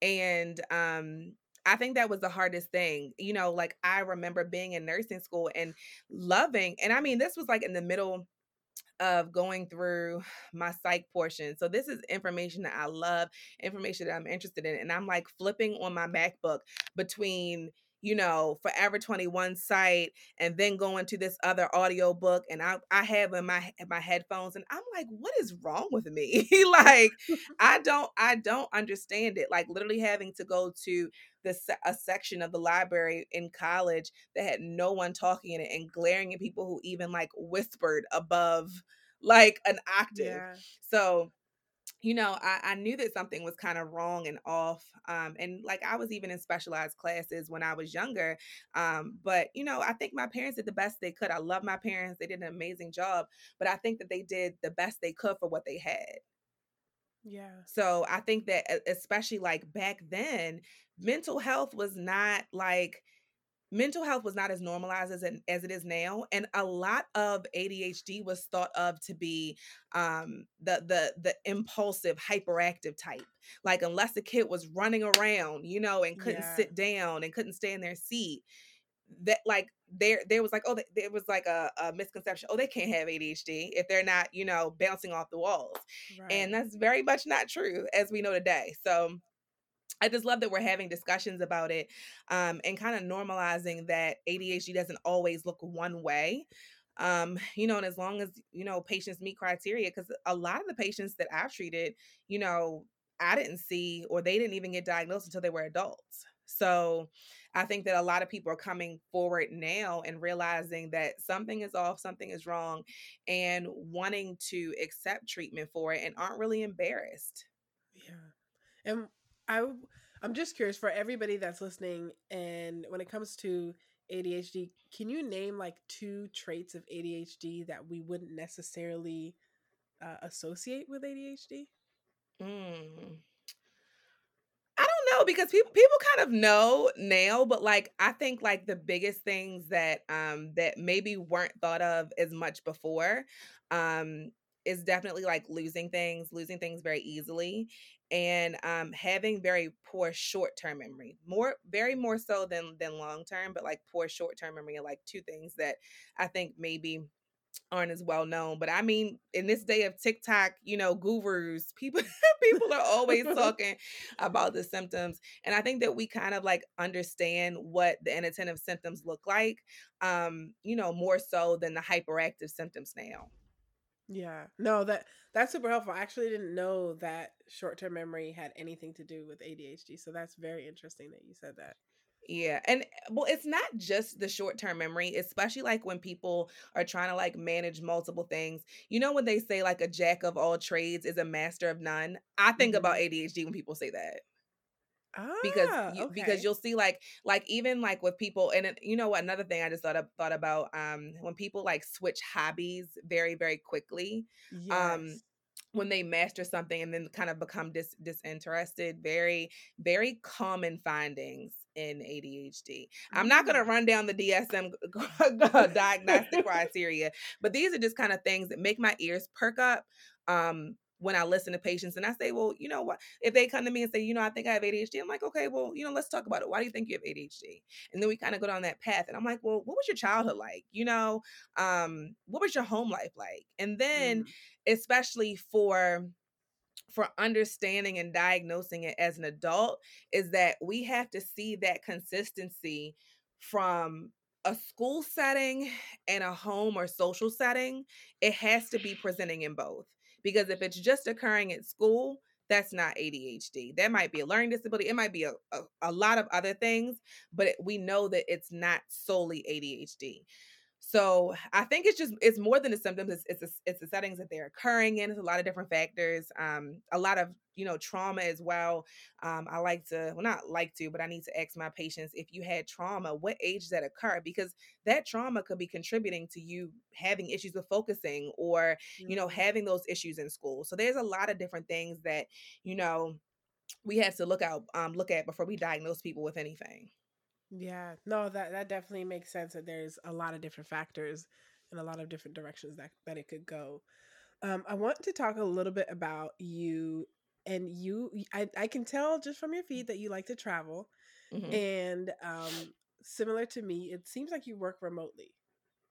And um I think that was the hardest thing. You know, like I remember being in nursing school and loving, and I mean, this was like in the middle of going through my psych portion. So this is information that I love, information that I'm interested in. And I'm like flipping on my MacBook between you know, Forever 21 site and then going to this other audio book and I, I have in my in my headphones and I'm like, what is wrong with me? like I don't I don't understand it. Like literally having to go to the a section of the library in college that had no one talking in it and glaring at people who even like whispered above like an octave. Yeah. So you know, I, I knew that something was kind of wrong and off. Um, and like I was even in specialized classes when I was younger. Um, but, you know, I think my parents did the best they could. I love my parents, they did an amazing job. But I think that they did the best they could for what they had. Yeah. So I think that, especially like back then, mental health was not like, mental health was not as normalized as it, as it is now and a lot of ADHD was thought of to be um, the the the impulsive hyperactive type like unless a kid was running around you know and couldn't yeah. sit down and couldn't stay in their seat that like there there was like oh there was like a, a, misconception oh they can't have ADHD if they're not you know bouncing off the walls right. and that's very much not true as we know today so I just love that we're having discussions about it um, and kind of normalizing that ADHD doesn't always look one way. Um, you know, and as long as, you know, patients meet criteria, because a lot of the patients that I've treated, you know, I didn't see or they didn't even get diagnosed until they were adults. So I think that a lot of people are coming forward now and realizing that something is off, something is wrong, and wanting to accept treatment for it and aren't really embarrassed. Yeah. And I I'm just curious for everybody that's listening and when it comes to ADHD, can you name like two traits of ADHD that we wouldn't necessarily uh, associate with ADHD? Mm. I don't know because people people kind of know now, but like I think like the biggest things that um that maybe weren't thought of as much before um is definitely like losing things, losing things very easily and um, having very poor short-term memory more very more so than than long-term but like poor short-term memory are like two things that i think maybe aren't as well known but i mean in this day of tiktok you know gurus people people are always talking about the symptoms and i think that we kind of like understand what the inattentive symptoms look like um you know more so than the hyperactive symptoms now yeah. No, that that's super helpful. I actually didn't know that short-term memory had anything to do with ADHD. So that's very interesting that you said that. Yeah. And well, it's not just the short term memory, especially like when people are trying to like manage multiple things. You know, when they say like a jack of all trades is a master of none, I think mm-hmm. about ADHD when people say that because ah, you, okay. because you'll see like like even like with people and it, you know what another thing I just thought of, thought about um when people like switch hobbies very very quickly um, yes. um when they master something and then kind of become dis- disinterested very very common findings in ADHD. I'm not going to mm. run down the DSM diagnostic criteria, but these are just kind of things that make my ears perk up um when I listen to patients and I say, well, you know what? If they come to me and say, you know, I think I have ADHD, I'm like, okay, well, you know, let's talk about it. Why do you think you have ADHD? And then we kind of go down that path. And I'm like, well, what was your childhood like? You know, um, what was your home life like? And then, mm. especially for for understanding and diagnosing it as an adult is that we have to see that consistency from a school setting and a home or social setting it has to be presenting in both because if it's just occurring at school, that's not ADHD. That might be a learning disability. It might be a, a, a lot of other things, but we know that it's not solely ADHD. So I think it's just it's more than the symptoms. It's it's, a, it's the settings that they're occurring in. It's a lot of different factors. Um, a lot of you know trauma as well. Um, I like to well not like to, but I need to ask my patients if you had trauma, what age that occur? Because that trauma could be contributing to you having issues with focusing or mm-hmm. you know mm-hmm. having those issues in school. So there's a lot of different things that you know we have to look out um, look at before we diagnose people with anything. Yeah, no, that that definitely makes sense. That there's a lot of different factors and a lot of different directions that that it could go. Um, I want to talk a little bit about you and you. I I can tell just from your feed that you like to travel, mm-hmm. and um, similar to me, it seems like you work remotely.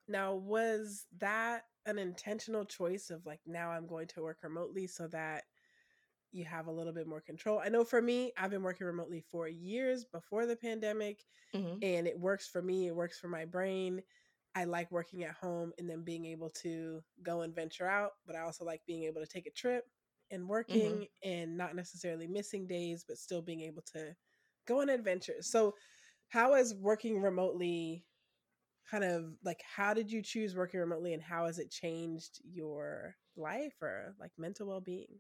Now, was that an intentional choice of like now I'm going to work remotely so that you have a little bit more control. I know for me, I've been working remotely for years before the pandemic, mm-hmm. and it works for me. It works for my brain. I like working at home and then being able to go and venture out, but I also like being able to take a trip and working mm-hmm. and not necessarily missing days, but still being able to go on adventures. So, how is working remotely kind of like how did you choose working remotely and how has it changed your life or like mental well-being?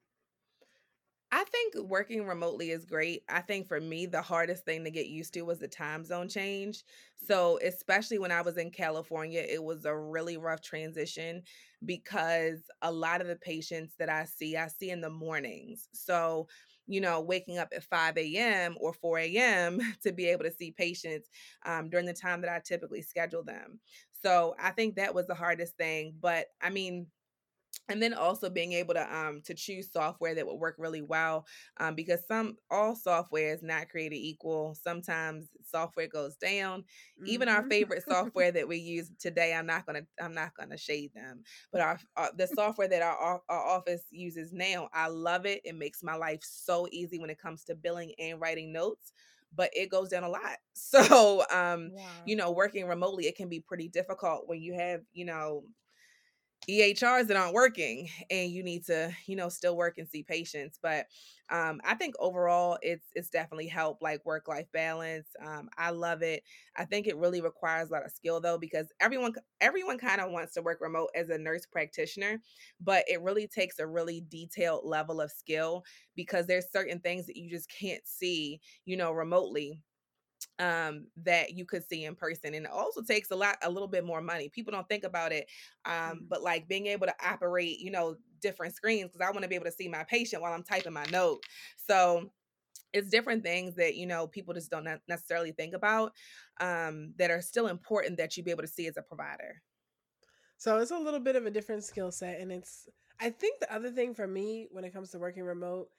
I think working remotely is great. I think for me, the hardest thing to get used to was the time zone change. So, especially when I was in California, it was a really rough transition because a lot of the patients that I see, I see in the mornings. So, you know, waking up at 5 a.m. or 4 a.m. to be able to see patients um, during the time that I typically schedule them. So I think that was the hardest thing. But I mean, and then also being able to um to choose software that would work really well um because some all software is not created equal sometimes software goes down mm-hmm. even our mm-hmm. favorite software that we use today i'm not gonna i'm not gonna shade them but our, our the software that our, our office uses now i love it it makes my life so easy when it comes to billing and writing notes but it goes down a lot. So, um, wow. you know, working remotely, it can be pretty difficult when you have, you know, EHRs that aren't working and you need to, you know, still work and see patients. But um, I think overall it's it's definitely helped like work life balance. Um, I love it. I think it really requires a lot of skill though because everyone everyone kind of wants to work remote as a nurse practitioner, but it really takes a really detailed level of skill because there's certain things that you just can't see, you know, remotely um that you could see in person and it also takes a lot a little bit more money. People don't think about it um mm-hmm. but like being able to operate you know different screens because i want to be able to see my patient while i'm typing my note. So it's different things that you know people just don't necessarily think about um that are still important that you be able to see as a provider. So it's a little bit of a different skill set and it's i think the other thing for me when it comes to working remote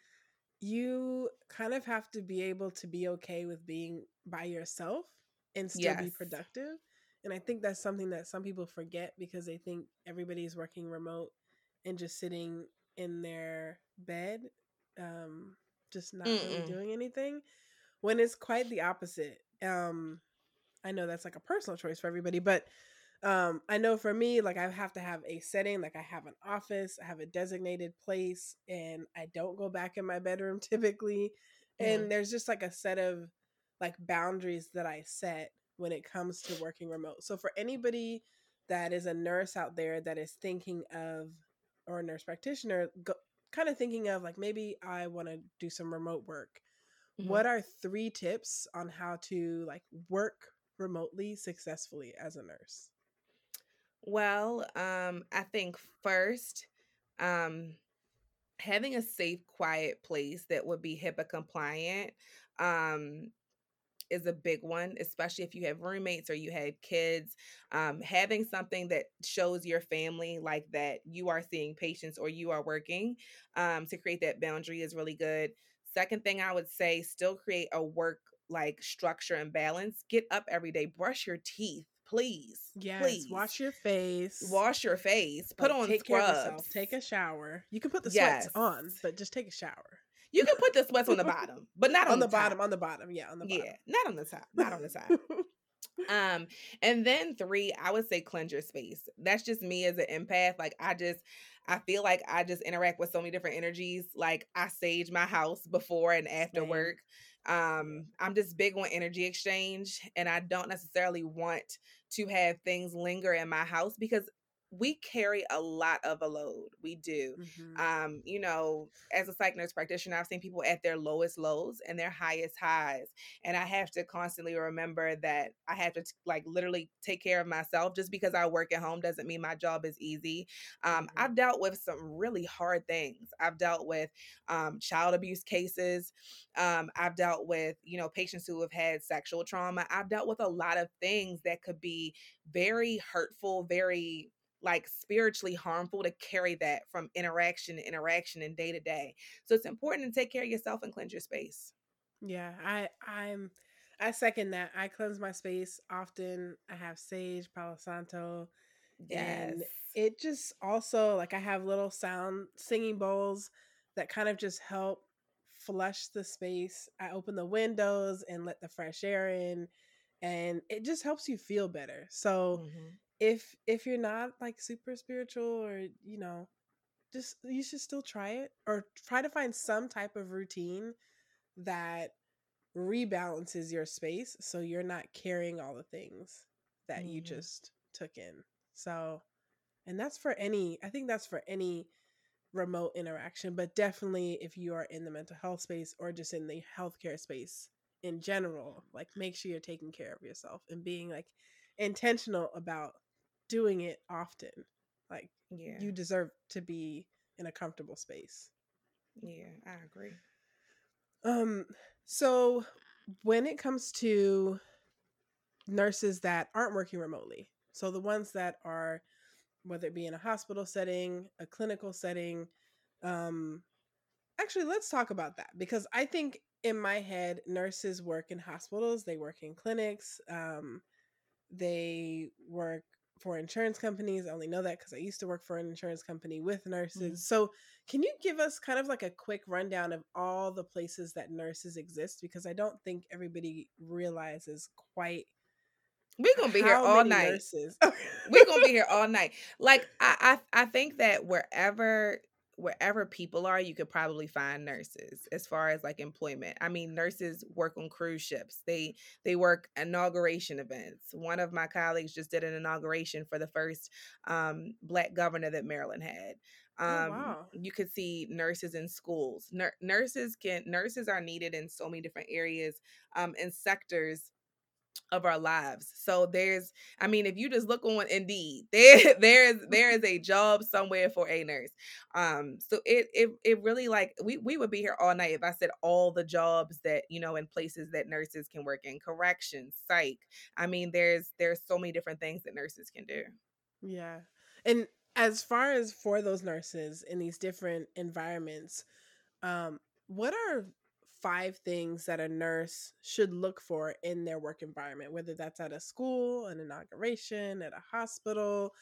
you kind of have to be able to be okay with being by yourself and still yes. be productive. And I think that's something that some people forget because they think everybody's working remote and just sitting in their bed, um, just not Mm-mm. really doing anything. When it's quite the opposite. Um, I know that's like a personal choice for everybody, but um i know for me like i have to have a setting like i have an office i have a designated place and i don't go back in my bedroom typically mm-hmm. and there's just like a set of like boundaries that i set when it comes to working remote. So for anybody that is a nurse out there that is thinking of or a nurse practitioner go, kind of thinking of like maybe i want to do some remote work. Mm-hmm. what are three tips on how to like work remotely successfully as a nurse? Well, um, I think first, um, having a safe, quiet place that would be HIPAA compliant um, is a big one, especially if you have roommates or you had kids. Um, having something that shows your family like that you are seeing patients or you are working um, to create that boundary is really good. Second thing I would say, still create a work like structure and balance. Get up every day, brush your teeth please. Yes, please. wash your face. Wash your face. Put on take scrubs. Take a shower. You can put the yes. sweats on, but just take a shower. You can put the sweats on the bottom, but not on, on the, the bottom. On the bottom, yeah, on the bottom. Yeah, not on the top. Not on the side. um, and then three, I would say cleanse your space. That's just me as an empath. Like I just, I feel like I just interact with so many different energies. Like I sage my house before and after Same. work. Um, I'm just big on energy exchange, and I don't necessarily want to have things linger in my house because we carry a lot of a load. We do. Mm-hmm. Um, you know, as a psych nurse practitioner, I've seen people at their lowest lows and their highest highs. And I have to constantly remember that I have to like literally take care of myself. Just because I work at home doesn't mean my job is easy. Um, mm-hmm. I've dealt with some really hard things. I've dealt with um, child abuse cases. Um, I've dealt with, you know, patients who have had sexual trauma. I've dealt with a lot of things that could be very hurtful, very like spiritually harmful to carry that from interaction to interaction and day to day. So it's important to take care of yourself and cleanse your space. Yeah, I I'm I second that. I cleanse my space often. I have sage, Palo Santo. Yes. And it just also like I have little sound singing bowls that kind of just help flush the space. I open the windows and let the fresh air in and it just helps you feel better. So mm-hmm if if you're not like super spiritual or you know just you should still try it or try to find some type of routine that rebalances your space so you're not carrying all the things that mm-hmm. you just took in so and that's for any i think that's for any remote interaction, but definitely if you are in the mental health space or just in the healthcare space in general, like make sure you're taking care of yourself and being like intentional about doing it often. Like yeah. you deserve to be in a comfortable space. Yeah, I agree. Um so when it comes to nurses that aren't working remotely, so the ones that are whether it be in a hospital setting, a clinical setting, um actually let's talk about that because I think in my head nurses work in hospitals, they work in clinics, um they work for insurance companies. I only know that because I used to work for an insurance company with nurses. Mm-hmm. So, can you give us kind of like a quick rundown of all the places that nurses exist? Because I don't think everybody realizes quite. We're gonna be here all night. We're gonna be here all night. Like I, I, I think that wherever wherever people are, you could probably find nurses as far as like employment. I mean, nurses work on cruise ships. They they work inauguration events. One of my colleagues just did an inauguration for the first um, black governor that Maryland had. Oh, um, oh, wow. You could see nurses in schools. Nur- nurses can nurses are needed in so many different areas um, and sectors of our lives. So there's I mean if you just look on Indeed, there there is there is a job somewhere for a nurse. Um so it it it really like we we would be here all night if I said all the jobs that, you know, in places that nurses can work in, corrections, psych. I mean there's there's so many different things that nurses can do. Yeah. And as far as for those nurses in these different environments, um what are five things that a nurse should look for in their work environment, whether that's at a school, an inauguration, at a hospital,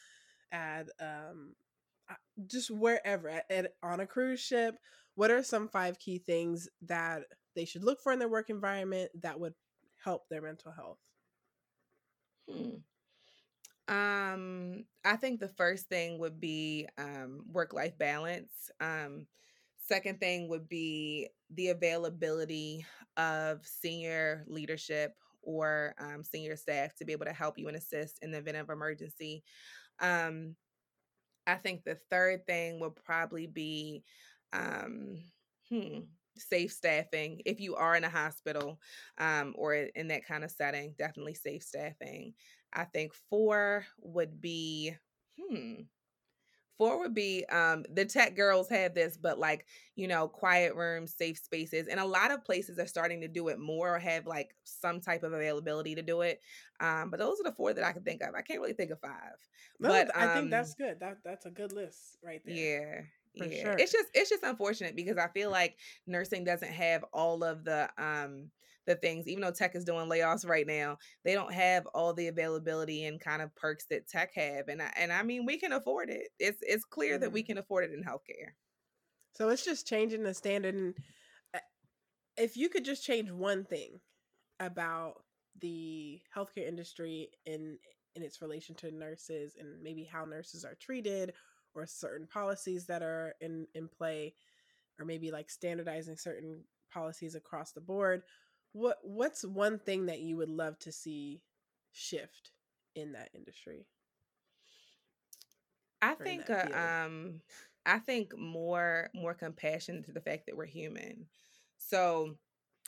at um, just wherever, at, at, on a cruise ship. What are some five key things that they should look for in their work environment that would help their mental health? Hmm. Um, I think the first thing would be um, work life balance. Um, Second thing would be the availability of senior leadership or um, senior staff to be able to help you and assist in the event of emergency. Um, I think the third thing would probably be um, hmm, safe staffing. If you are in a hospital um, or in that kind of setting, definitely safe staffing. I think four would be hmm, Four would be um, the tech girls had this, but like, you know, quiet rooms, safe spaces. And a lot of places are starting to do it more or have like some type of availability to do it. Um, but those are the four that I can think of. I can't really think of five. No, but I think that's good. That that's a good list right there. Yeah. For yeah. Sure. It's just it's just unfortunate because I feel like nursing doesn't have all of the um the things, even though tech is doing layoffs right now, they don't have all the availability and kind of perks that tech have. And I, and I mean, we can afford it. It's it's clear mm-hmm. that we mm-hmm. can afford it in healthcare. So it's just changing the standard. And uh, if you could just change one thing about the healthcare industry in in its relation to nurses and maybe how nurses are treated or certain policies that are in in play or maybe like standardizing certain policies across the board what what's one thing that you would love to see shift in that industry? I think uh, um I think more more compassion to the fact that we're human. So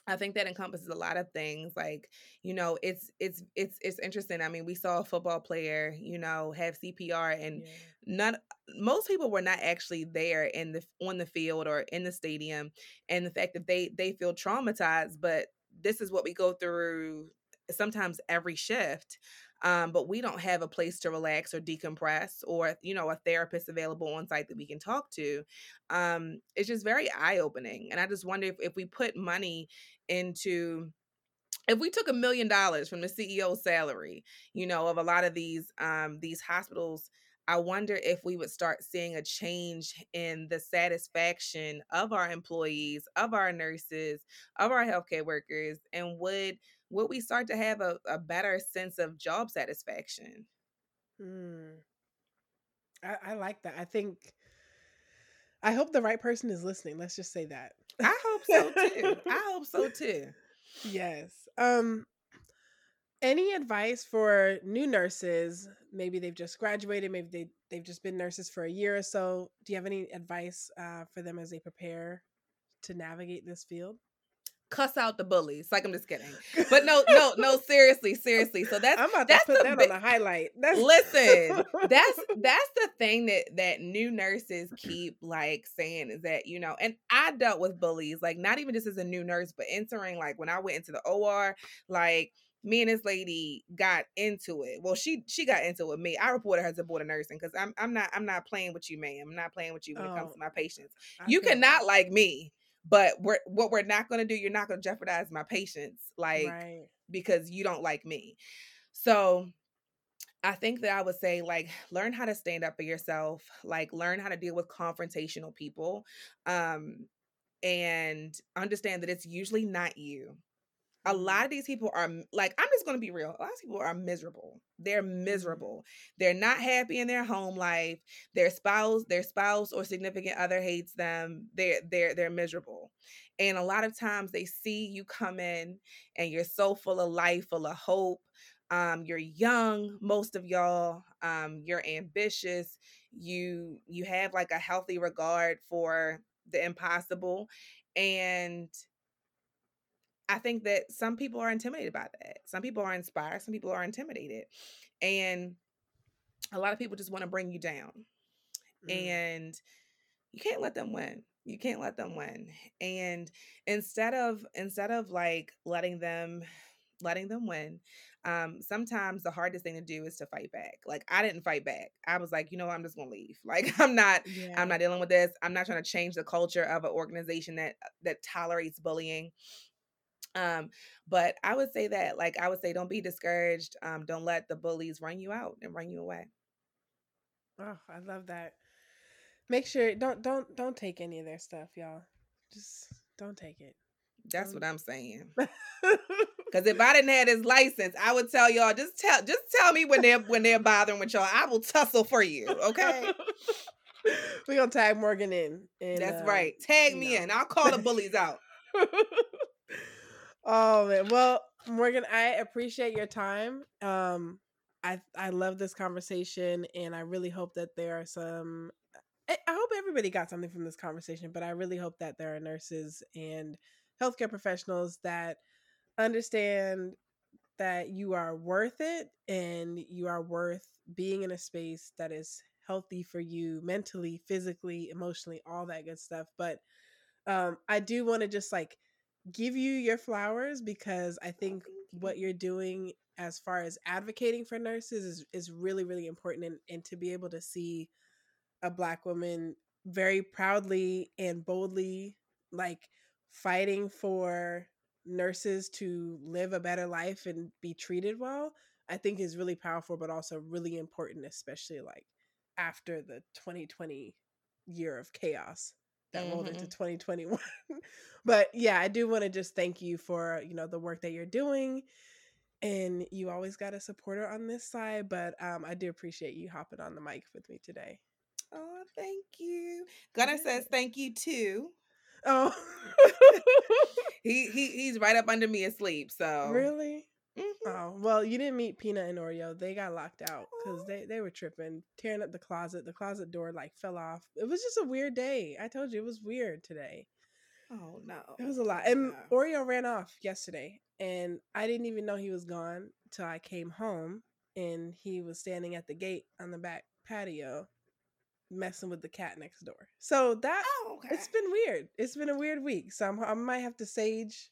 I think that encompasses a lot of things. Like, you know, it's it's it's it's interesting. I mean, we saw a football player, you know, have CPR and yeah. none most people were not actually there in the on the field or in the stadium. And the fact that they they feel traumatized, but this is what we go through sometimes every shift um, but we don't have a place to relax or decompress or you know a therapist available on site that we can talk to um, it's just very eye-opening and i just wonder if, if we put money into if we took a million dollars from the ceo salary you know of a lot of these um, these hospitals I wonder if we would start seeing a change in the satisfaction of our employees, of our nurses, of our healthcare workers, and would would we start to have a, a better sense of job satisfaction? Hmm. I, I like that. I think I hope the right person is listening. Let's just say that. I hope so too. I hope so too. Yes. Um any advice for new nurses? Maybe they've just graduated, maybe they, they've just been nurses for a year or so. Do you have any advice uh, for them as they prepare to navigate this field? cuss out the bullies. Like I'm just kidding, but no, no, no. Seriously, seriously. So that's I'm about that's to put the that on the highlight. That's... Listen, that's that's the thing that that new nurses keep like saying is that you know, and I dealt with bullies like not even just as a new nurse, but entering like when I went into the OR, like me and this lady got into it. Well, she she got into it with me. I reported her to board of nursing because I'm I'm not I'm not playing with you, ma'am. I'm not playing with you when it comes Oh, to my patients. I You cannot like me, but we're what we're not gonna do. You're not gonna jeopardize my patients, like right. because you don't like me. So I think that I would say like learn how to stand up for yourself, like learn how to deal with confrontational people. Um and understand that it's usually not you. A lot of these people are like I'm just going to be real. A lot of people are miserable. They're Mm-hmm. miserable. They're not happy in their home life. Their spouse, their spouse or significant other hates them. They're they're they're miserable. And a lot of times they see you come in and you're so full of life, full of hope. Um, you're young, most of y'all. Um, you're ambitious. You you have like a healthy regard for the impossible. And I think that some people are intimidated by that. Some people are inspired, some people are intimidated. And a lot of people just want to bring you down. Mm. And you can't let them win. You can't let them win. And instead of instead of like letting them letting them win, um, sometimes the hardest thing to do is to fight back. Like I didn't fight back. I was like, you know, what, I'm just gonna leave. Like I'm not yeah. I'm not dealing with this. I'm not trying to change the culture of an organization that that tolerates bullying. Um, but I would say that, like, I would say, don't be discouraged. Um, don't let the bullies run you out and run you away. Oh, I love that. Make sure don't don't don't take any of their stuff, y'all. Just don't take it. That's Don't- what I'm saying. Because if I didn't have this license, I would tell y'all just tell just tell me when they're when they're bothering with y'all. I will tussle for you. Okay, We're gonna tag Morgan in. And, that's uh, right. Tag me know. in. I'll call the bullies out. oh man. Well, Morgan, I appreciate your time. Um I I love this conversation and I really hope that there are some I I hope everybody got something from this conversation, but I really hope that there are nurses and healthcare professionals that understand that you are worth it and you are worth being in a space that is healthy for you mentally, physically, emotionally, all that good stuff. But um I do want to just like give you your flowers because I oh, think thank you. what you're doing as far as advocating for nurses is, is really, really important and, and to be able to see a black woman very proudly and boldly like fighting for nurses to live a better life and be treated well i think is really powerful but also really important especially like after the 2020 year of chaos that rolled into Mhm. 2021 but yeah i do want to just thank you for you know the work that you're doing and you always got a supporter on this side but um, i do appreciate you hopping on the mic with me today Oh, thank you. Gunnar says thank you too. oh He he he's right up under me asleep. So really Mhm. oh well you didn't meet peanut and oreo they got locked out because they, they were tripping tearing up the closet the closet door like fell off it was just a weird day i told you it was weird today Oh no. It was a lot. Oh, And no. Oreo ran off yesterday, and I didn't even know he was gone till I came home, and he was standing at the gate on the back patio, messing with the cat next door. So that Oh, okay. it's been weird. It's been a weird week. So I'm, I might have to sage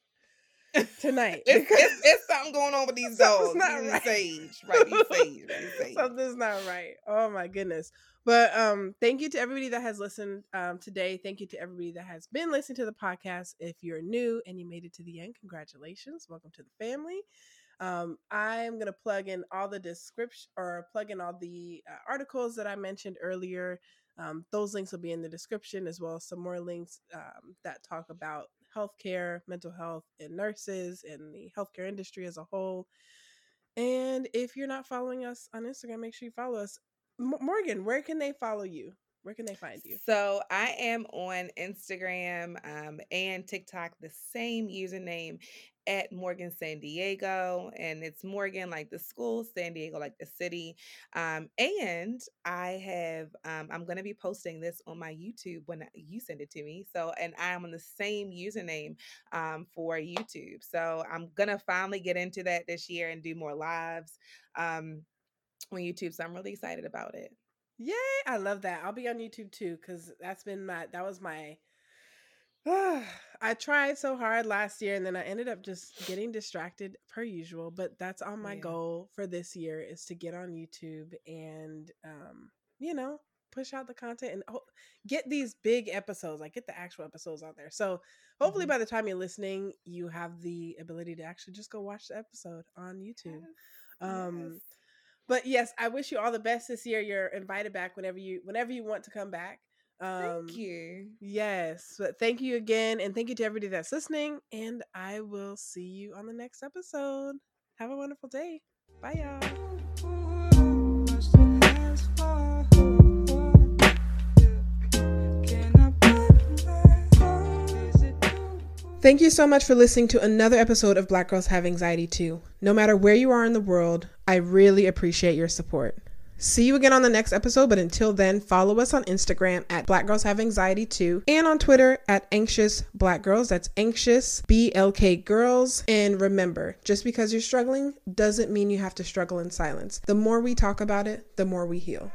tonight. it's, it's, it's something going on with these dogs. not These right. sage, right? These sage, these sage. Something's not right. Oh my goodness. But um thank you to everybody that has listened um today. Thank you to everybody that has been listening to the podcast. If you're new and you made it to the end, congratulations. Welcome to the family. Um I'm going to plug in all the description or plug in all the uh, articles that I mentioned earlier. Um, those links will be in the description as well as some more links um, that talk about healthcare, mental health, and nurses and the healthcare industry as a whole. And if you're not following us on Instagram, make sure you follow us. M- Morgan, where can they follow you? Where can they find you? So I am on Instagram um, and TikTok, the same username at Morgan San Diego, and it's Morgan like the school, San Diego like the city. Um, and I have um, I'm gonna be posting this on my YouTube when you send it to me. So, and I am on the same username um, for YouTube. So I'm gonna finally get into that this year and do more lives um, on YouTube. So I'm really excited about it. Yay! I love that. I'll be on YouTube too because that's been my that was my I tried so hard last year and then I ended up just getting distracted per usual, but that's on my Yeah. goal for this year is to get on YouTube and um, you know, push out the content and ho- get these big episodes, like get the actual episodes out there. So, hopefully Mhm. by the time you're listening, you have the ability to actually just go watch the episode on YouTube. Yes, Um yes. but yes, I wish you all the best this year. You're invited back whenever you whenever you want to come back. Um Thank you. Yes, but thank you again, and thank you to everybody that's listening. And I will see you on the next episode. Have a wonderful day. Bye, y'all. Thank you so much for listening to another episode of Black Girls Have Anxiety Too. No matter where you are in the world, I really appreciate your support. See you again on the next episode, but until then, follow us on Instagram at Black Girls Have Anxiety Too and on Twitter at Anxious Black Girls. That's Anxious BLK Girls. And remember, just because you're struggling doesn't mean you have to struggle in silence. The more we talk about it, the more we heal.